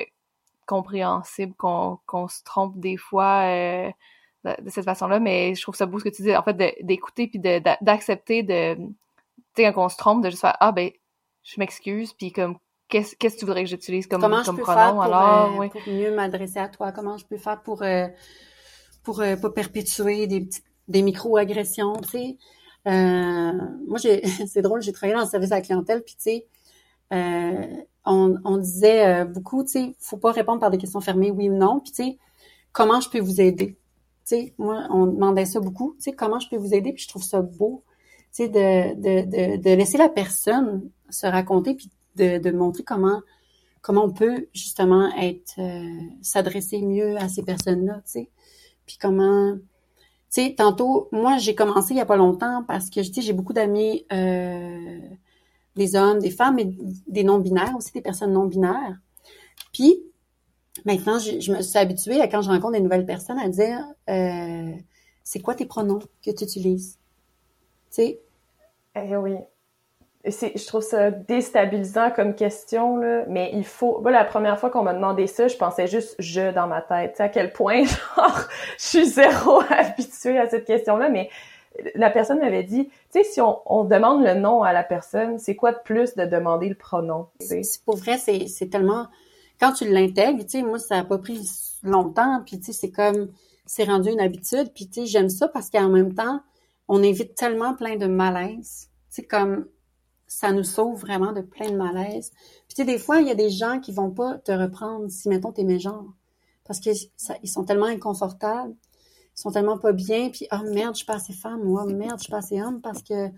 compréhensible qu'on, qu'on se trompe des fois de, de, cette façon-là, mais je trouve ça beau ce que tu dis, en fait, d'écouter puis de, d'accepter de sais, quand on se trompe, de juste faire Ah, ben, je m'excuse, puis comme, qu'est-ce que tu voudrais que j'utilise comme, Comment comme je peux faire pour, alors? Euh, pour mieux m'adresser à toi? Comment je peux faire pour, euh, pour euh, pas perpétuer des, des micro-agressions, tu sais? Euh, moi, [LAUGHS] c'est drôle, j'ai travaillé dans le service à la clientèle, puis tu sais, on, on, disait beaucoup, tu sais, faut pas répondre par des questions fermées, oui ou non, puis tu sais, comment je peux vous aider? Tu sais, moi, on demandait ça beaucoup, tu sais, comment je peux vous aider, puis je trouve ça beau de, de, laisser la personne se raconter puis de, montrer comment comment on peut justement être euh, s'adresser mieux à ces personnes-là, tu sais. Puis comment tu sais tantôt moi j'ai commencé il y a pas longtemps parce que je dis j'ai beaucoup d'amis euh, des hommes, des femmes et des non binaires aussi des personnes non binaires. Puis maintenant je, je me suis habituée à quand je rencontre des nouvelles personnes à dire euh, c'est quoi tes pronoms que tu utilises? Tu sais? Eh oui. je trouve ça déstabilisant comme question, là, mais il faut... Moi, la première fois qu'on m'a demandé ça, je pensais juste « je » dans ma tête. Tu sais, à quel point, [LAUGHS] genre, je suis zéro [LAUGHS] habituée à cette question-là, mais la personne m'avait dit, tu sais, si on, demande le nom à la personne, c'est quoi de plus de demander le pronom? C'est pour vrai, c'est tellement... Quand tu l'intègres, tu sais, moi, ça a pas pris longtemps, puis tu sais, c'est comme... C'est rendu une habitude, puis tu sais, j'aime ça parce qu'en même temps, on évite tellement plein de malaises. Sais, comme ça nous sauve vraiment de plein de malaises. Puis tu sais, des fois, il y a des gens qui vont pas te reprendre si, mettons, t'es méchant. Parce qu'ils sont tellement inconfortables sont tellement pas bien, puis oh merde, je suis pas assez femme, ou oh merde, je suis pas assez homme parce que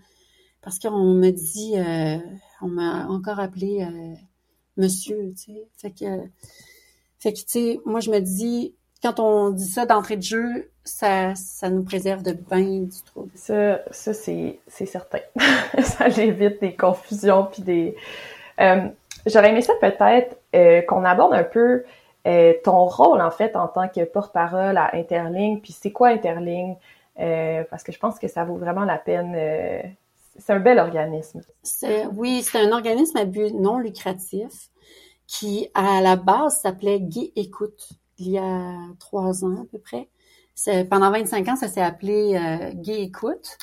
parce qu'on me dit, euh, on m'a encore appelé euh, monsieur, tu sais. Fait que, fait que tu sais, moi je me dis, quand on dit ça d'entrée de jeu, ça, ça nous préserve de bien du trouble. Ça, ça c'est, c'est certain. [LAUGHS] ça évite des confusions puis des. Euh, j'aurais aimé ça peut-être qu'on aborde un peu euh, ton rôle en fait en tant que porte-parole à Interling, puis c'est quoi Interling euh, Parce que je pense que ça vaut vraiment la peine. Euh, c'est un bel organisme. Oui, c'est un organisme à but non lucratif qui, à la base, s'appelait Guy Écoute il y a trois ans à peu près. Pendant 25 ans, ça s'est appelé euh, Guy Écoute.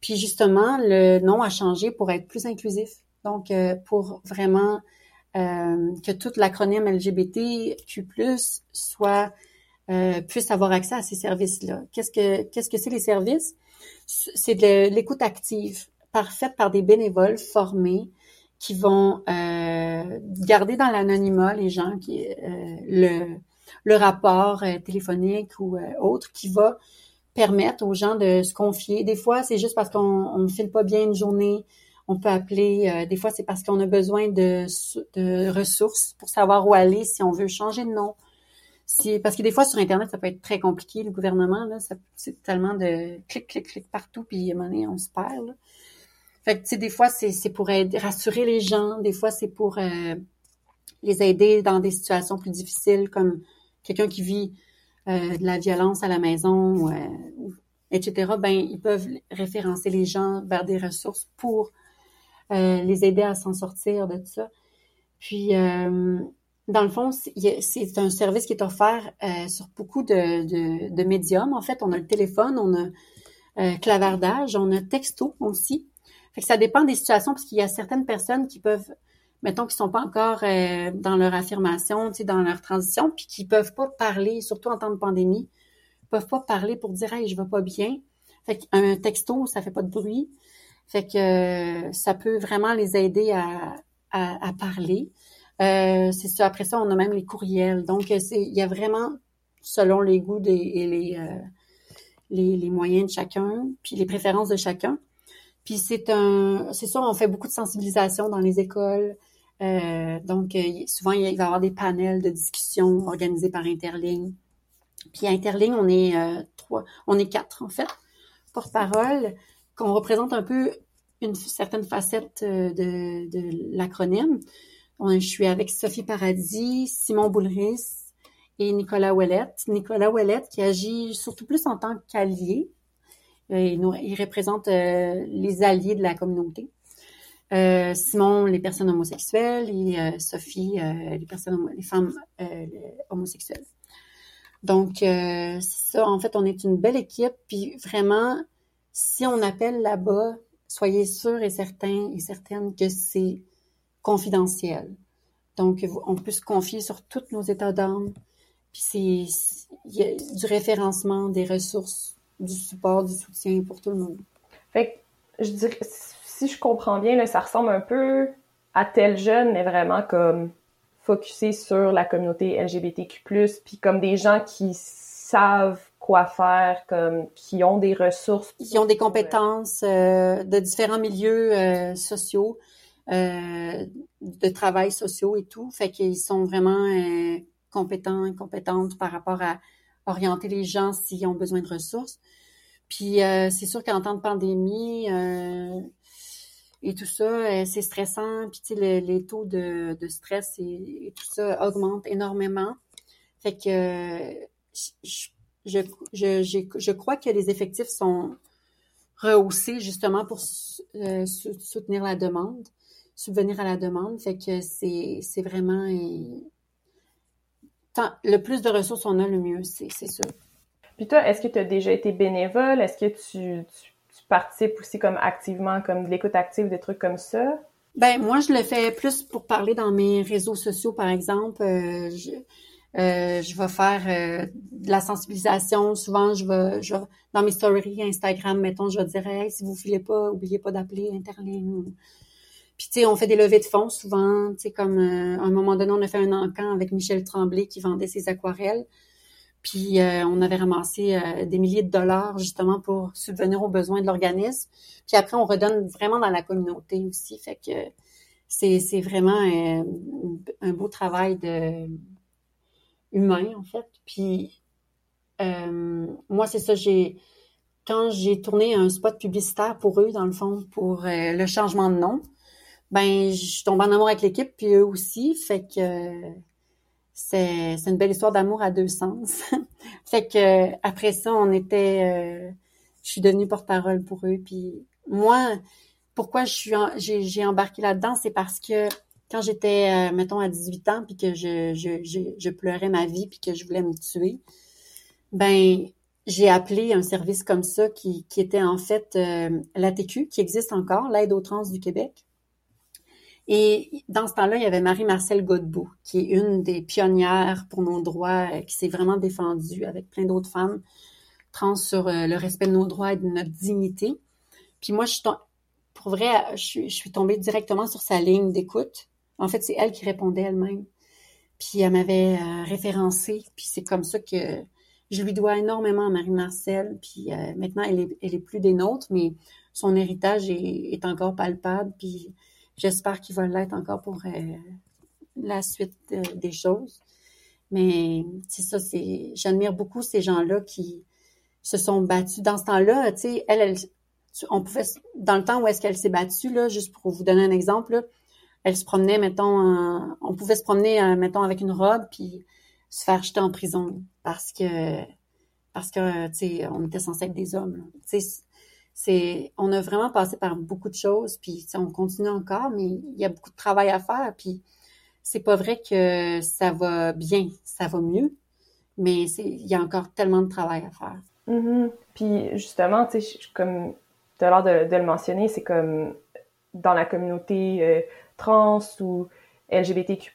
Puis justement, le nom a changé pour être plus inclusif. Donc, pour vraiment euh, que toute l'acronyme LGBTQ+ soit euh, puisse avoir accès à ces services-là. Qu'est-ce que qu'est-ce que c'est les services? C'est de l'écoute active, parfaite par des bénévoles formés qui vont euh, garder dans l'anonymat les gens qui euh, le le rapport euh, téléphonique ou autre qui va permettre aux gens de se confier. Des fois, c'est juste parce qu'on ne file pas bien une journée, on peut appeler, euh, des fois c'est parce qu'on a besoin de, ressources pour savoir où aller, si on veut changer de nom. Parce que des fois sur Internet, ça peut être très compliqué, le gouvernement, là, c'est tellement de clic, clic, clic partout, puis à un moment donné, on se perd. Là. Fait que, tu sais, des fois, c'est pour rassurer les gens, des fois, c'est pour euh, les aider dans des situations plus difficiles, comme quelqu'un qui vit euh, de la violence à la maison, etc. Ben, ils peuvent référencer les gens vers des ressources pour euh, les aider à s'en sortir de tout ça. Puis, euh, dans le fond, c'est un service qui est offert euh, sur beaucoup de, de, médiums. En fait, on a le téléphone, on a clavardage, on a texto aussi. Fait que ça dépend des situations parce qu'il y a certaines personnes qui peuvent, mettons, qui sont pas encore dans leur affirmation, tu sais, dans leur transition, puis qui peuvent pas parler, surtout en temps de pandémie, peuvent pas parler pour dire hey je vais pas bien. Fait qu'un texto ça fait pas de bruit. Fait que euh, ça peut vraiment les aider à, à, parler. Euh, c'est ça. Après ça, on a même les courriels. Donc, il y a vraiment, selon les goûts des, et les, euh, les, les, moyens de chacun, puis les préférences de chacun. Puis c'est un, c'est ça, on fait beaucoup de sensibilisation dans les écoles. Euh, donc, souvent, il va y avoir des panels de discussion organisés par Interligne. Puis Interligne, on est trois, on est quatre en fait, porte-parole qu'on représente un peu une certaine facette euh, de, l'acronyme. Je suis avec Sophie Paradis, Simon Boulris et Nicolas Ouellette. Nicolas Ouellette qui agit surtout plus en tant qu'allié. Euh, il, représente euh, les alliés de la communauté. Simon, les personnes homosexuelles et Sophie, les personnes, les femmes homosexuelles. Donc, c'est ça. En fait, on est une belle équipe. Puis vraiment, si on appelle là-bas, soyez sûrs et certains et certaines que c'est confidentiel. Donc, on peut se confier sur tous nos états d'âme. Puis c'est y a du référencement, des ressources, du support, du soutien pour tout le monde. Fait que je dirais, si je comprends bien, là, ça ressemble un peu à tel jeune, mais vraiment comme focusé sur la communauté LGBTQ+, puis comme des gens qui savent quoi faire, comme qui ont des ressources. Qui ont des compétences euh, de différents milieux euh, sociaux, euh, de travail sociaux et tout. Fait qu'ils sont vraiment compétents et compétentes par rapport à orienter les gens s'ils ont besoin de ressources. Puis c'est sûr qu'en temps de pandémie et tout ça, c'est stressant. Puis tu sais, les taux de, de stress et, tout ça augmentent énormément. Fait que je je, je, je crois que les effectifs sont rehaussés justement pour euh, soutenir la demande, subvenir à la demande. Fait que c'est, vraiment tant, le plus de ressources on a, le mieux, c'est, sûr. Puis toi, est-ce que tu as déjà été bénévole? Est-ce que tu, participes aussi comme activement, comme de l'écoute active, des trucs comme ça? Ben moi, je le fais plus pour parler dans mes réseaux sociaux, par exemple. Euh, je, euh, je vais faire euh, de la sensibilisation. Souvent, je vais, dans mes stories Instagram, mettons, je vais dire hey, si vous filez pas, oubliez pas d'appeler Interligne. Puis tu sais, on fait des levées de fonds souvent. Tu sais, comme à un moment donné, on a fait un encan avec Michel Tremblay qui vendait ses aquarelles. Puis on avait ramassé des milliers de dollars justement pour subvenir aux besoins de l'organisme. Puis après, on redonne vraiment dans la communauté aussi. Fait que c'est, vraiment un beau travail de humain, en fait. Puis, euh, moi, c'est ça, j'ai... Quand j'ai tourné un spot publicitaire pour eux, dans le fond, pour euh, le changement de nom, ben, je tombe en amour avec l'équipe, puis eux aussi. Fait que c'est, une belle histoire d'amour à deux sens. [LAUGHS] fait que après ça, on était... Euh, je suis devenue porte-parole pour eux. Puis moi, pourquoi j'ai, embarqué là-dedans, c'est parce que quand j'étais, euh, mettons, à 18 ans, puis que je, pleurais ma vie, puis que je voulais me tuer, ben j'ai appelé un service comme ça qui, qui était en fait euh, l'ATQ, qui existe encore, l'aide aux trans du Québec. Et dans ce temps-là, il y avait Marie-Marcel Godbout, qui est une des pionnières pour nos droits, euh, qui s'est vraiment défendue avec plein d'autres femmes trans sur le respect de nos droits et de notre dignité. Puis moi, je suis pour vrai, je, suis tombée directement sur sa ligne d'écoute. En fait, c'est elle qui répondait elle-même. Puis elle m'avait euh, référencé. Puis c'est comme ça que je lui dois énormément à Marie-Marcel. Puis euh, maintenant, elle est, est plus des nôtres, mais son héritage est, encore palpable. Puis j'espère qu'il va l'être encore pour euh, la suite des choses. Mais c'est ça, c'est j'admire beaucoup ces gens-là qui se sont battus. Dans ce temps-là, tu sais, elle, elle, on pouvait, dans le temps où est-ce qu'elle s'est battue, là, juste pour vous donner un exemple, là, elle se promenait, mettons, on pouvait se promener, euh, mettons, avec une robe, puis se faire jeter en prison parce que, parce que, tu sais, on était censé être des hommes. Tu sais, on a vraiment passé par beaucoup de choses, puis on continue encore, mais il y a beaucoup de travail à faire, puis c'est pas vrai que ça va bien, ça va mieux, mais il y a encore tellement de travail à faire. Mm-hmm. Puis justement, tu sais, comme tu as l'air de, le mentionner, c'est comme dans la communauté euh, trans ou LGBTQ+,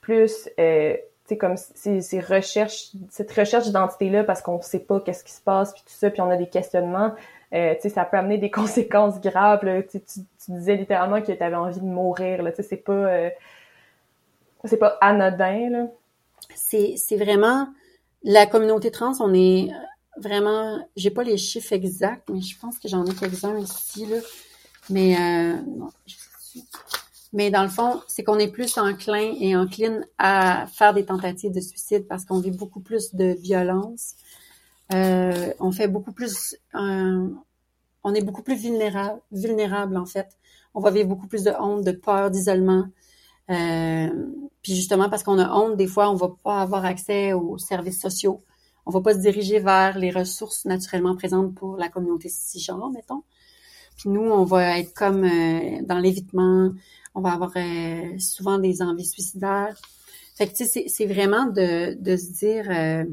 euh, c'est comme ces, recherches, cette recherche d'identité-là parce qu'on sait pas qu'est-ce qui se passe, puis tout ça, puis on a des questionnements, euh, ça peut amener des [LAUGHS] conséquences graves. Là, tu, disais littéralement que tu avais envie de mourir. Là, c'est pas, euh, c'est pas anodin. Là. C'est, c'est vraiment la communauté trans. On est vraiment, j'ai pas les chiffres exacts, mais je pense que j'en ai quelques-uns ici là. Mais euh, non, mais dans le fond, c'est qu'on est plus enclin et encline à faire des tentatives de suicide parce qu'on vit beaucoup plus de violence. Euh, on fait beaucoup plus, euh, on est beaucoup plus vulnérable, vulnérable en fait. On va vivre beaucoup plus de honte, de peur, d'isolement. Euh, puis justement parce qu'on a honte, des fois, on va pas avoir accès aux services sociaux. On va pas se diriger vers les ressources naturellement présentes pour la communauté cisgenre, mettons. Puis nous, on va être comme euh, dans l'évitement, on va avoir euh, souvent des envies suicidaires. Fait que tu sais, c'est vraiment de, de se dire, euh,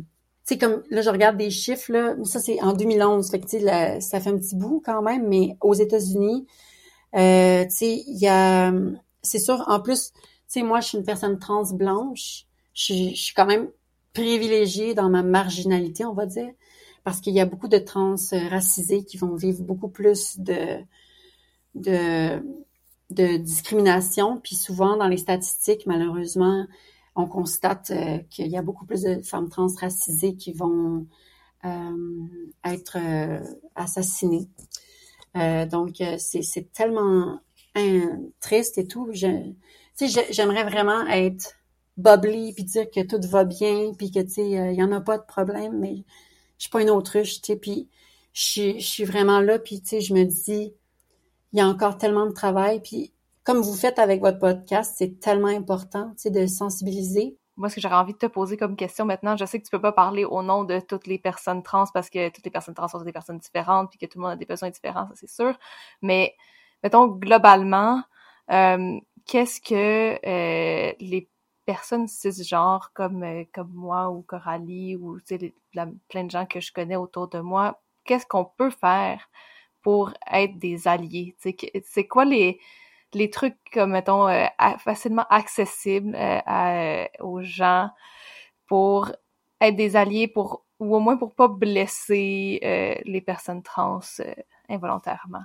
sais, comme là, je regarde des chiffres, là, ça c'est en 2011, fait que sais, ça fait un petit bout quand même, mais aux États-Unis, euh, tu sais, il y a, c'est sûr, en plus, tu sais, moi, je suis une personne trans blanche, je, je suis quand même privilégiée dans ma marginalité, on va dire, parce qu'il y a beaucoup de trans racisés qui vont vivre beaucoup plus de, de de discrimination. Puis souvent, dans les statistiques, malheureusement, on constate euh, qu'il y a beaucoup plus de femmes trans racisées qui vont euh, être euh, assassinées. donc, c'est tellement triste et tout. J'aimerais vraiment être bubbly puis dire que tout va bien puis que tu sais il y en a pas de problème mais je suis pas une autruche tu sais puis je suis vraiment là puis tu sais je me dis il y a encore tellement de travail. Puis comme vous faites avec votre podcast, c'est tellement important, de sensibiliser. moi, ce que j'aurais envie de te poser comme question maintenant, je sais que tu peux pas parler au nom de toutes les personnes trans parce que toutes les personnes trans sont des personnes différentes puis que tout le monde a des besoins différents, ça c'est sûr. Mais mettons globalement, euh, qu'est-ce que euh, les personnes cisgenres comme euh, comme moi ou Coralie ou plein de gens que je connais autour de moi, qu'est-ce qu'on peut faire pour être des alliés? C'est quoi les les trucs comme mettons euh, facilement accessibles euh, aux gens pour être des alliés pour ou au moins pour pas blesser les personnes trans involontairement.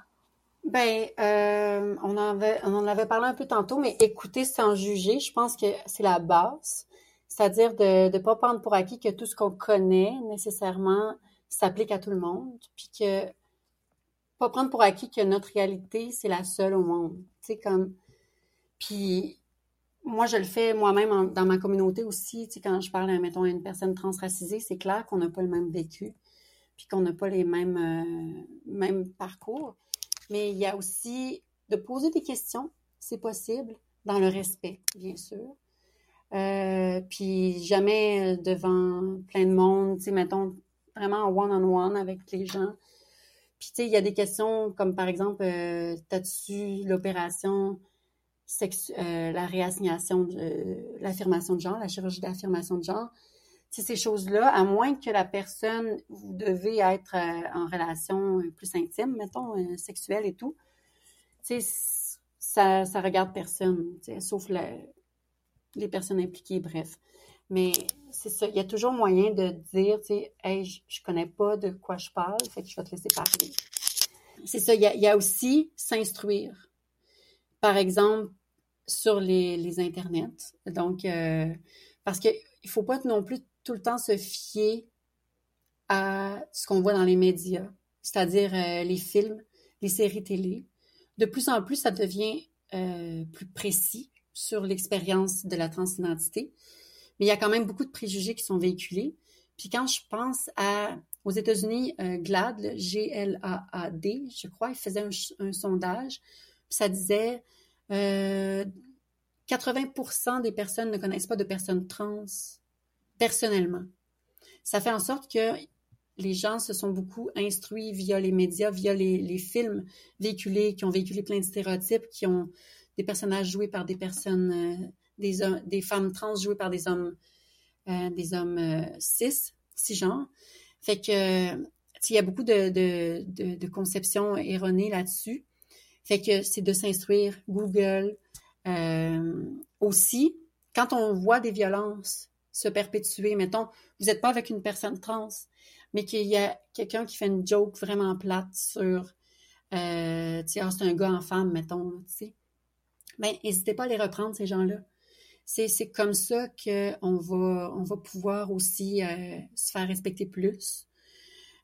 Ben, euh, on, avait, on en avait parlé un peu tantôt, mais écouter sans juger, je pense que c'est la base. C'est-à-dire de ne pas prendre pour acquis que tout ce qu'on connaît nécessairement s'applique à tout le monde, puis que pas prendre pour acquis que notre réalité, c'est la seule au monde. Tu sais, comme... Puis moi, je le fais moi-même dans ma communauté aussi. Tu sais, quand je parle, mettons, à une personne transracisée, c'est clair qu'on n'a pas le même vécu, puis qu'on n'a pas les mêmes, euh, mêmes parcours mais il y a aussi de poser des questions, c'est possible, dans le respect, bien sûr. Euh, puis jamais devant plein de monde, tu sais, mettons vraiment one-on-one avec les gens. Puis tu sais, il y a des questions comme par exemple, euh, t'as-tu l'opération euh, la réassignation, de, l'affirmation de genre, la chirurgie d'affirmation de genre? sais, ces choses-là, à moins que la personne, vous devez être euh, en relation plus intime, mettons, euh, sexuelle et tout, tu sais, ça, ça regarde personne, sauf les personnes impliquées, bref. Mais c'est ça, il y a toujours moyen de dire, tu sais, hey, je, je connais pas de quoi je parle, fait que je vais te laisser parler. C'est ça, il y a, aussi s'instruire. Par exemple, sur les, les internets. Donc, euh, parce que il faut pas non plus tout le temps se fier à ce qu'on voit dans les médias, c'est-à-dire euh, les films, les séries télé. De plus en plus, ça devient euh, plus précis sur l'expérience de la transidentité, mais il y a quand même beaucoup de préjugés qui sont véhiculés. Puis quand je pense à aux États-Unis, euh, GLAD, G-L-A-A-D, je crois, il faisait un, sondage, puis ça disait 80% des personnes ne connaissent pas de personnes trans personnellement. Ça fait en sorte que les gens se sont beaucoup instruits via les médias, via les, films véhiculés, qui ont véhiculé plein de stéréotypes, qui ont des personnages joués par des personnes, euh, des, des femmes trans jouées par des hommes, euh, des hommes euh, cis, cisgenres. Fait que il y a beaucoup de, conceptions erronées là-dessus. Fait que c'est de s'instruire. Google. aussi, quand on voit des violences, se perpétuer. Mettons, vous n'êtes pas avec une personne trans, mais qu'il y a quelqu'un qui fait une joke vraiment plate sur, euh, tu ah, c'est un gars en femme, mettons, tu sais. Ben, n'hésitez pas à les reprendre, ces gens-là. C'est comme ça qu'on va, on va pouvoir aussi euh, se faire respecter plus.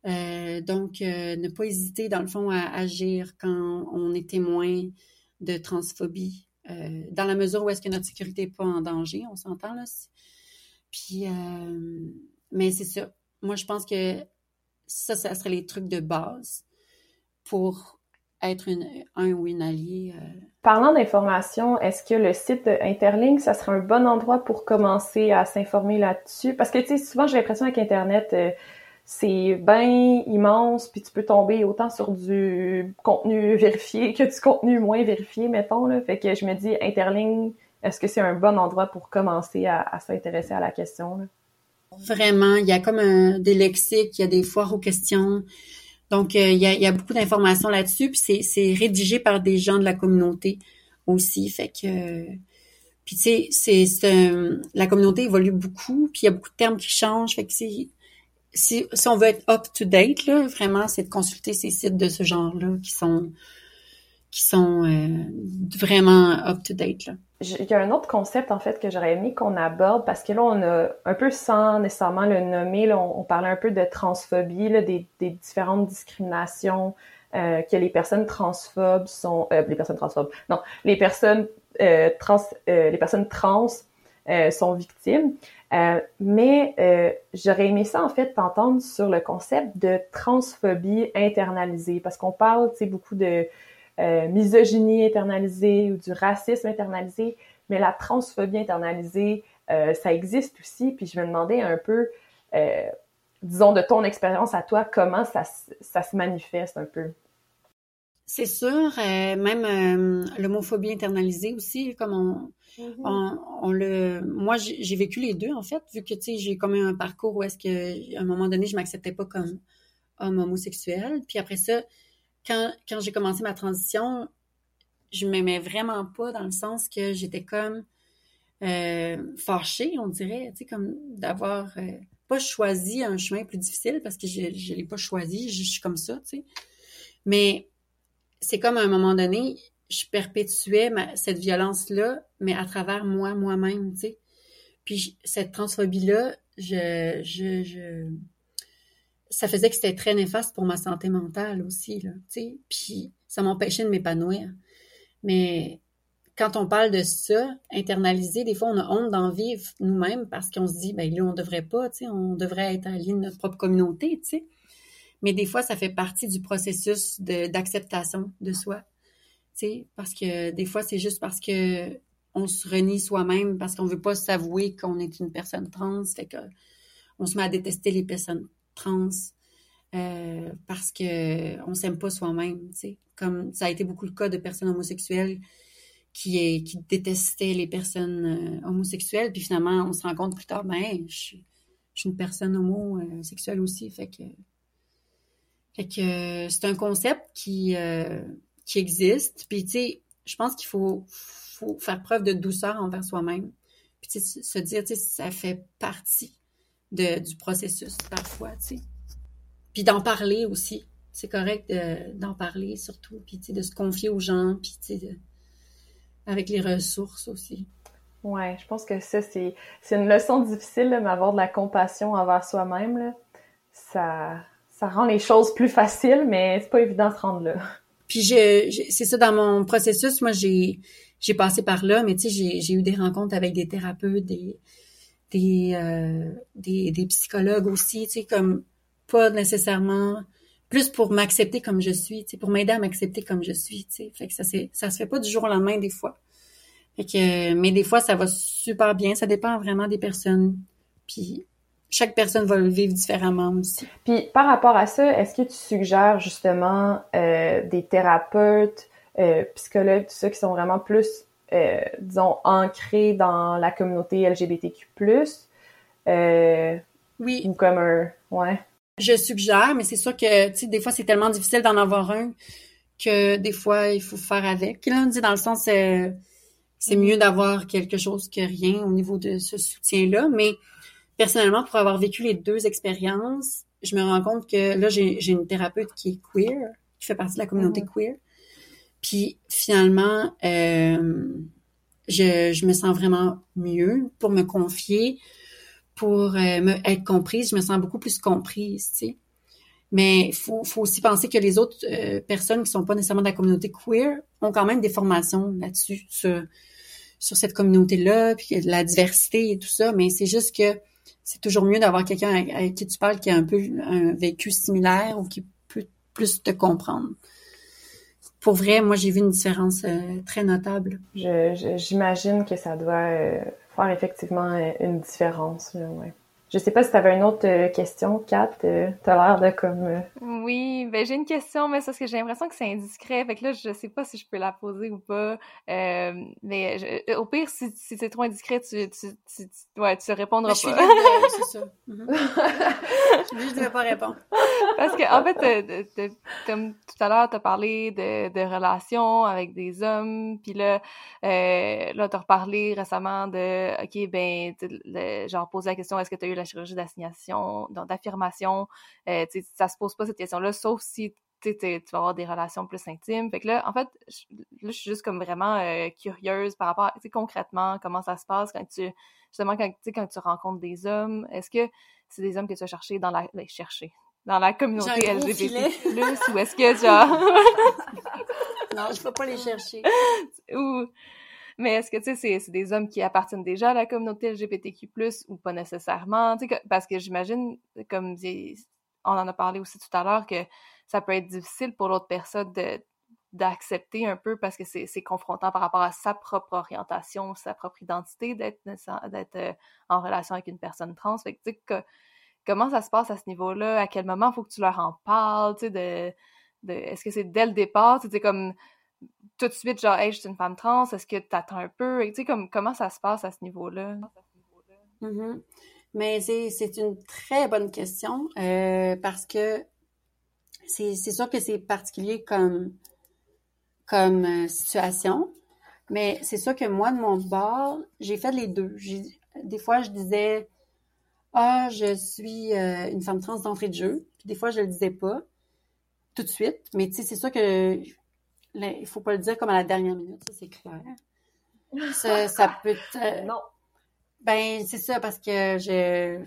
Euh, donc, ne pas hésiter, dans le fond, à agir quand on est témoin de transphobie, dans la mesure où est-ce que notre sécurité n'est pas en danger, on s'entend là. Puis, euh, mais c'est ça. Moi, je pense que ça, ça serait les trucs de base pour être une, un ou une alliée. Euh. Parlant d'information, est-ce que le site Interlink, ça serait un bon endroit pour commencer à s'informer là-dessus? Parce que, tu sais, souvent, j'ai l'impression avec Internet, euh, c'est bien immense, puis tu peux tomber autant sur du contenu [LAUGHS] vérifié que du contenu moins vérifié, mettons. Là. Fait que je me dis, Interlink, est-ce que c'est un bon endroit pour commencer à, s'intéresser à la question? Vraiment, il y a comme un, des lexiques, il y a des foires aux questions. Donc, euh, il, y a, beaucoup d'informations là-dessus, puis c'est rédigé par des gens de la communauté aussi. Fait que, puis tu sais, c'est la communauté évolue beaucoup, puis il y a beaucoup de termes qui changent. Fait que si, si on veut être up to date, là, vraiment, c'est de consulter ces sites de ce genre-là qui sont qui sont euh, vraiment up to date. Là. Il y a un autre concept en fait que j'aurais aimé qu'on aborde parce que là on a un peu sans nécessairement le nommer, là, on, parlait un peu de transphobie, là, des, différentes discriminations euh, que les personnes transphobes sont, euh, les personnes transphobes, non, les personnes trans, les personnes trans sont victimes. mais j'aurais aimé ça en fait t'entendre sur le concept de transphobie internalisée parce qu'on parle, tu sais, beaucoup de euh, misogynie internalisée ou du racisme internalisé, mais la transphobie internalisée, ça existe aussi. Puis je me demandais un peu, disons, de ton expérience à toi, comment ça, ça se manifeste un peu? C'est sûr, même l'homophobie internalisée aussi, comme on, Mm-hmm. on, le, moi, j'ai vécu les deux, en fait, vu que, tu sais, j'ai comme un parcours où est-ce que, à un moment donné, je m'acceptais pas comme homme homosexuel. Puis après ça, quand, quand j'ai commencé ma transition, je m'aimais vraiment pas dans le sens que j'étais comme euh, fâchée, on dirait, tu sais, comme d'avoir euh, pas choisi un chemin plus difficile parce que je ne l'ai pas choisi, je, suis comme ça, tu sais. Mais c'est comme à un moment donné, je perpétuais cette violence-là, mais à travers moi, moi-même, tu sais. Puis cette transphobie-là, je, je, ça faisait que c'était très néfaste pour ma santé mentale aussi, là, tu. Puis ça m'empêchait de m'épanouir. Mais quand on parle de ça, internaliser, des fois, on a honte d'en vivre nous-mêmes parce qu'on se dit, ben là, on devrait pas, tu on devrait être allié de notre propre communauté, tu. Mais des fois, ça fait partie du processus d'acceptation de soi parce que des fois, c'est juste parce que on se renie soi-même, parce qu'on veut pas s'avouer qu'on est une personne trans, fait que on se met à détester les personnes trans euh, parce que on s'aime pas soi-même, Comme ça a été beaucoup le cas de personnes homosexuelles qui, qui détestaient les personnes euh, homosexuelles, puis finalement, on se rend compte plus tard, ben, je, suis une personne homosexuelle aussi, fait que c'est un concept qui euh, existe. Puis, tu sais, je pense qu'il faut, faire preuve de douceur envers soi-même. Puis, tu sais, se dire, tu sais, ça fait partie de, du processus parfois, tu sais. Puis d'en parler aussi. C'est correct d'en parler surtout. Puis, tu sais, de se confier aux gens. Puis, tu sais, avec les ressources aussi. Ouais, je pense que ça, c'est, une leçon difficile, mais avoir de la compassion envers soi-même, ça, ça rend les choses plus faciles, mais c'est pas évident de se rendre là. Puis je, c'est ça dans mon processus, moi j'ai j'ai passé par là, mais tu sais j'ai eu des rencontres avec des thérapeutes, des des euh, des, psychologues aussi, tu sais comme pas nécessairement plus pour m'accepter comme je suis, tu sais pour m'aider à m'accepter comme je suis, tu sais. Fait que ça ça se fait pas du jour au lendemain des fois. Fait que mais des fois ça va super bien, ça dépend vraiment des personnes. Puis chaque personne va le vivre différemment aussi. Puis par rapport à ça, est-ce que tu suggères justement euh, des thérapeutes, euh, psychologues, tout ça, qui sont vraiment plus, euh, disons, ancrés dans la communauté LGBTQ+. Euh, oui. Ou comme un... Ouais. Je suggère, mais c'est sûr que, tu sais, des fois, c'est tellement difficile d'en avoir un que des fois, il faut faire avec. Là, on dit dans le sens, c'est mieux d'avoir quelque chose que rien au niveau de ce soutien-là, mais personnellement, pour avoir vécu les deux expériences, je me rends compte que là, j'ai une thérapeute qui est queer, qui fait partie de la communauté mhm. queer. Puis finalement, euh, je, je, me sens vraiment mieux pour me confier, pour euh, me être comprise. Je me sens beaucoup plus comprise, tu sais. Mais il faut, faut, aussi penser que les autres euh, personnes qui sont pas nécessairement de la communauté queer ont quand même des formations là-dessus, sur, sur cette communauté-là, puis la diversité et tout ça. Mais c'est juste que c'est toujours mieux d'avoir quelqu'un avec, qui tu parles qui a un peu un vécu similaire ou qui peut plus te comprendre. Pour vrai, moi, j'ai vu une différence euh, très notable. J'imagine que ça doit euh, faire effectivement euh, une différence. Je sais pas si tu avais une autre euh, question, Kat. Euh, t'as l'air de comme. Euh, oui, ben j'ai une question, mais c'est parce que j'ai l'impression que c'est indiscret. Fait que là, je sais pas si je peux la poser ou pas. mais au pire, si, c'est trop indiscret, tu, tu, tu, ouais, tu répondras pas. [LAUGHS] c'est ça. Mhm. je ne pas répondre. Parce que en fait, comme tout à l'heure, tu as parlé de, de relations avec des hommes, puis là, euh, là, t'as reparlé récemment de, ok, ben, genre poser la question, est-ce que tu as eu la chirurgie d'assignation, d'affirmation, euh, ça se pose pas cette question-là, sauf si tu vas avoir des relations plus intimes. Fait que là, en fait, je, là, je suis juste comme vraiment euh, curieuse par rapport, tu concrètement, comment ça se passe quand tu, justement, quand, quand tu rencontres des hommes, est-ce que c'est des hommes que tu as cherché dans la, ben, chercher, dans la communauté LGBT+, ou est-ce que, genre... [LAUGHS] non, je peux pas les chercher. ou... Mais est-ce que, tu sais, c'est des hommes qui appartiennent déjà à la communauté LGBTQ+, ou pas nécessairement? Tu sais, parce que j'imagine, comme on en a parlé aussi tout à l'heure, que ça peut être difficile pour l'autre personne de d'accepter un peu parce que c'est confrontant par rapport à sa propre orientation, sa propre identité d'être euh, en relation avec une personne trans. Fait que, que, comment ça se passe à ce niveau-là? À quel moment faut que tu leur en parles? Tu sais, de est-ce que c'est dès le départ? Tu sais, comme tout de suite, genre, hey, je suis une femme trans, est-ce que tu attends un peu? Tu sais, comme, comment ça se passe à ce niveau-là? Mm-hmm. Mais c'est une très bonne question euh, parce que c'est sûr que c'est particulier comme, comme euh, situation, mais c'est sûr que moi, de mon bord, j'ai fait les deux. Des fois, je disais Ah, je suis euh, une femme trans d'entrée de jeu, puis des fois, je le disais pas tout de suite, mais tu sais, c'est sûr que il faut pas le dire comme à la dernière minute, ça c'est clair. Ça, ça peut être... non. Ben, c'est ça, parce que j'ai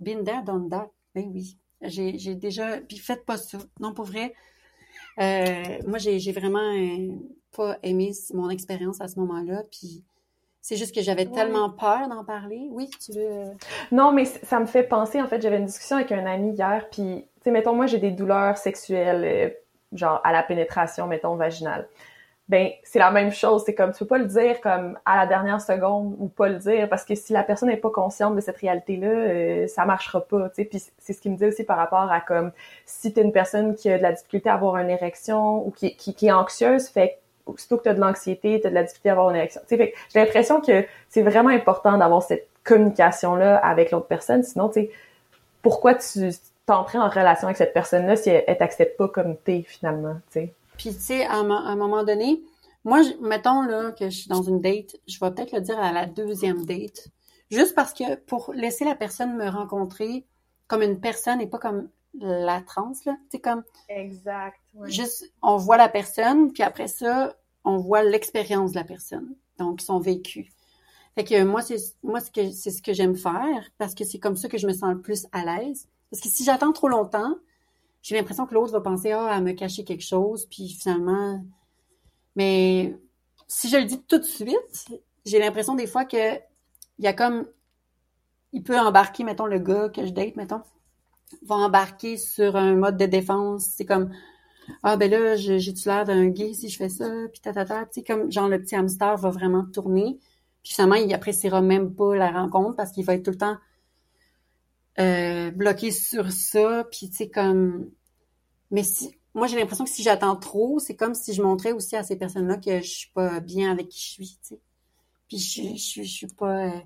been there, done that. Ben oui. J'ai déjà. Puis faites pas ça. Non, pour vrai. Euh, moi, j'ai vraiment euh, pas aimé mon expérience à ce moment-là. Puis c'est juste que j'avais tellement peur d'en parler. Oui, tu veux. Euh? Non, mais ça me fait penser. En fait, j'avais une discussion avec un ami hier. Puis, tu sais, mettons, moi, j'ai des douleurs sexuelles, genre à la pénétration, mettons, vaginale ben c'est la même chose. C'est comme tu peux pas le dire comme à la dernière seconde ou pas le dire parce que si la personne n'est pas consciente de cette réalité-là, euh, ça marchera pas. Tu sais. Puis c'est ce qu'il me dit aussi par rapport à comme si t'es une personne qui a de la difficulté à avoir une érection ou qui, qui, est anxieuse, fait aussitôt que tu as de l'anxiété, tu as de la difficulté à avoir une érection. Tu sais, j'ai l'impression que c'est vraiment important d'avoir cette communication-là avec l'autre personne. Sinon, tu sais, pourquoi tu t'entrais en relation avec cette personne-là si elle, elle t'accepte pas comme t'es finalement, tu sais? Puis, tu sais, à, un moment donné, moi, mettons là que je suis dans une date, je vais peut-être le dire à la deuxième date, juste parce que pour laisser la personne me rencontrer comme une personne et pas comme la trans, là. Tu sais, comme... Exact. Juste, on voit la personne, puis après ça, on voit l'expérience de la personne. Donc, son vécu. Fait que moi, c'est moi ce que c'est ce que j'aime faire parce que c'est comme ça que je me sens le plus à l'aise. Parce que si j'attends trop longtemps, j'ai l'impression que l'autre va penser à me cacher quelque chose puis finalement mais si je le dis tout de suite j'ai l'impression des fois que il y a comme il peut embarquer mettons le gars que je date mettons va embarquer sur un mode de défense c'est comme ah ben là j'ai-tu l'air d'un gay si je fais ça puis tatata tu sais comme genre le petit hamster va vraiment tourner puis finalement il appréciera même pas la rencontre parce qu'il va être tout le temps euh, bloqué sur ça, puis tu sais comme mais si moi j'ai l'impression que si j'attends trop, c'est comme si je montrais aussi à ces personnes-là que je suis pas bien avec qui je suis, tu sais. Puis je, je, je, suis pas euh,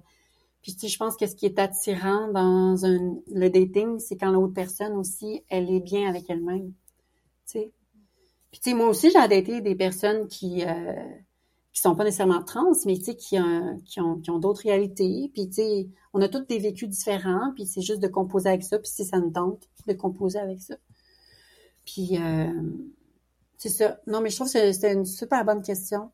puis tu sais je pense que ce qui est attirant dans un le dating, c'est quand l'autre personne aussi elle est bien avec elle-même. Tu sais. Puis tu sais moi aussi j'ai daté des personnes qui euh, qui sont pas nécessairement trans, mais tu sais, qui, qui ont, qui ont d'autres réalités. Puis tu sais, on a tous des vécus différents, puis c'est juste de composer avec ça, puis si ça nous tente, de composer avec ça. Puis euh, c'est ça. Non, mais je trouve que c'est une super bonne question.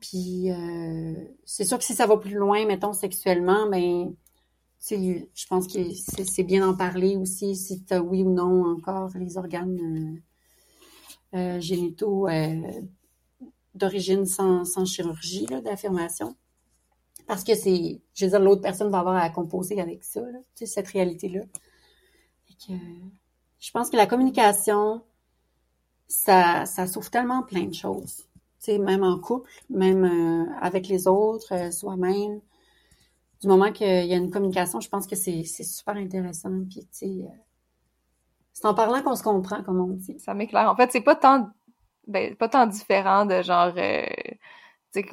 Puis euh, c'est sûr que si ça va plus loin, mettons sexuellement, ben je pense que c'est bien d'en parler aussi si tu as oui ou non encore les organes euh, euh génitaux euh, d'origine sans, sans chirurgie d'affirmation. Parce que c'est, je veux dire, l'autre personne va avoir à composer avec ça, là, cette réalité-là. je pense que la communication, ça, ça sauve tellement plein de choses. sais, même en couple, même euh, avec les autres, euh, soi-même. Du moment qu'il y a une communication, je pense que c'est super intéressant. Puis, euh, c'est en parlant qu'on se comprend, comme on dit. Ça m'éclaire. En fait, c'est pas tant ben, pas tant différent de genre, euh,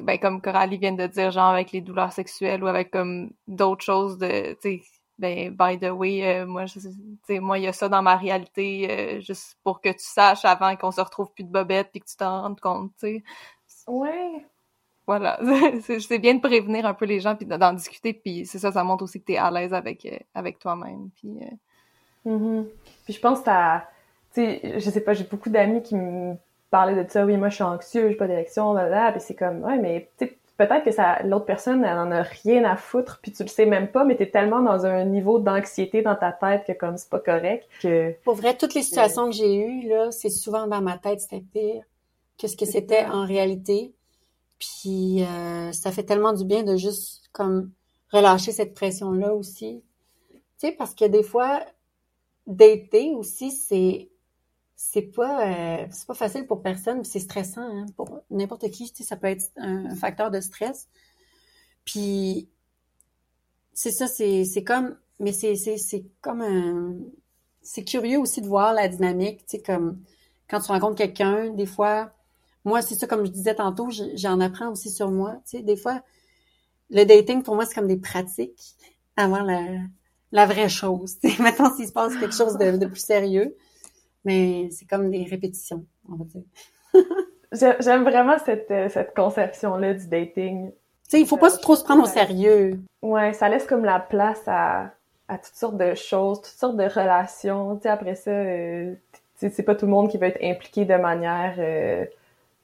ben, comme Coralie vient de dire, genre avec les douleurs sexuelles ou avec comme d'autres choses de, tu sais, ben, by the way, euh, moi, je, moi, il y a ça dans ma réalité, euh, juste pour que tu saches avant qu'on se retrouve plus de bobettes puis que tu t'en rendes compte, tu sais. Ouais. Voilà. [LAUGHS] c'est bien de prévenir un peu les gens puis d'en discuter puis c'est ça, ça montre aussi que tu es à l'aise avec, avec toi-même puis... Mm-hmm. Puis je pense à, tu sais, je sais pas, j'ai beaucoup d'amis qui me parler de ça, oui, moi je suis anxieux, j'ai pas d'érection, là, puis c'est comme, ouais, mais peut-être que ça, l'autre personne, elle en a rien à foutre, puis tu le sais même pas, mais t'es tellement dans un niveau d'anxiété dans ta tête que comme c'est pas correct que. Pour vrai, toutes les situations que j'ai eues là, c'est souvent dans ma tête c'était pire que ce que c'était en réalité. Puis euh, ça fait tellement du bien de juste comme relâcher cette pression là aussi. Tu sais, parce que des fois, dater aussi, c'est c'est pas euh, c'est pas facile pour personne, c'est stressant hein, pour n'importe qui. Ça peut être un, facteur de stress. Puis c'est ça, c'est comme, mais c'est c'est comme un, c'est curieux aussi de voir la dynamique. Tu sais comme quand tu rencontres quelqu'un, des fois, moi c'est ça comme je disais tantôt, j'en apprends aussi sur moi. Tu sais, des fois le dating pour moi c'est comme des pratiques avant la la vraie chose. Maintenant [LAUGHS] s'il se passe quelque chose de plus sérieux mais c'est comme des répétitions, on va dire. J'aime vraiment cette, euh, cette conception-là du dating. Tu sais, il faut pas trop se prendre au sérieux. Ouais, ça laisse comme la place à, à toutes sortes de choses, toutes sortes de relations. Tu sais, après ça, euh, c'est pas tout le monde qui va être impliqué de manière euh,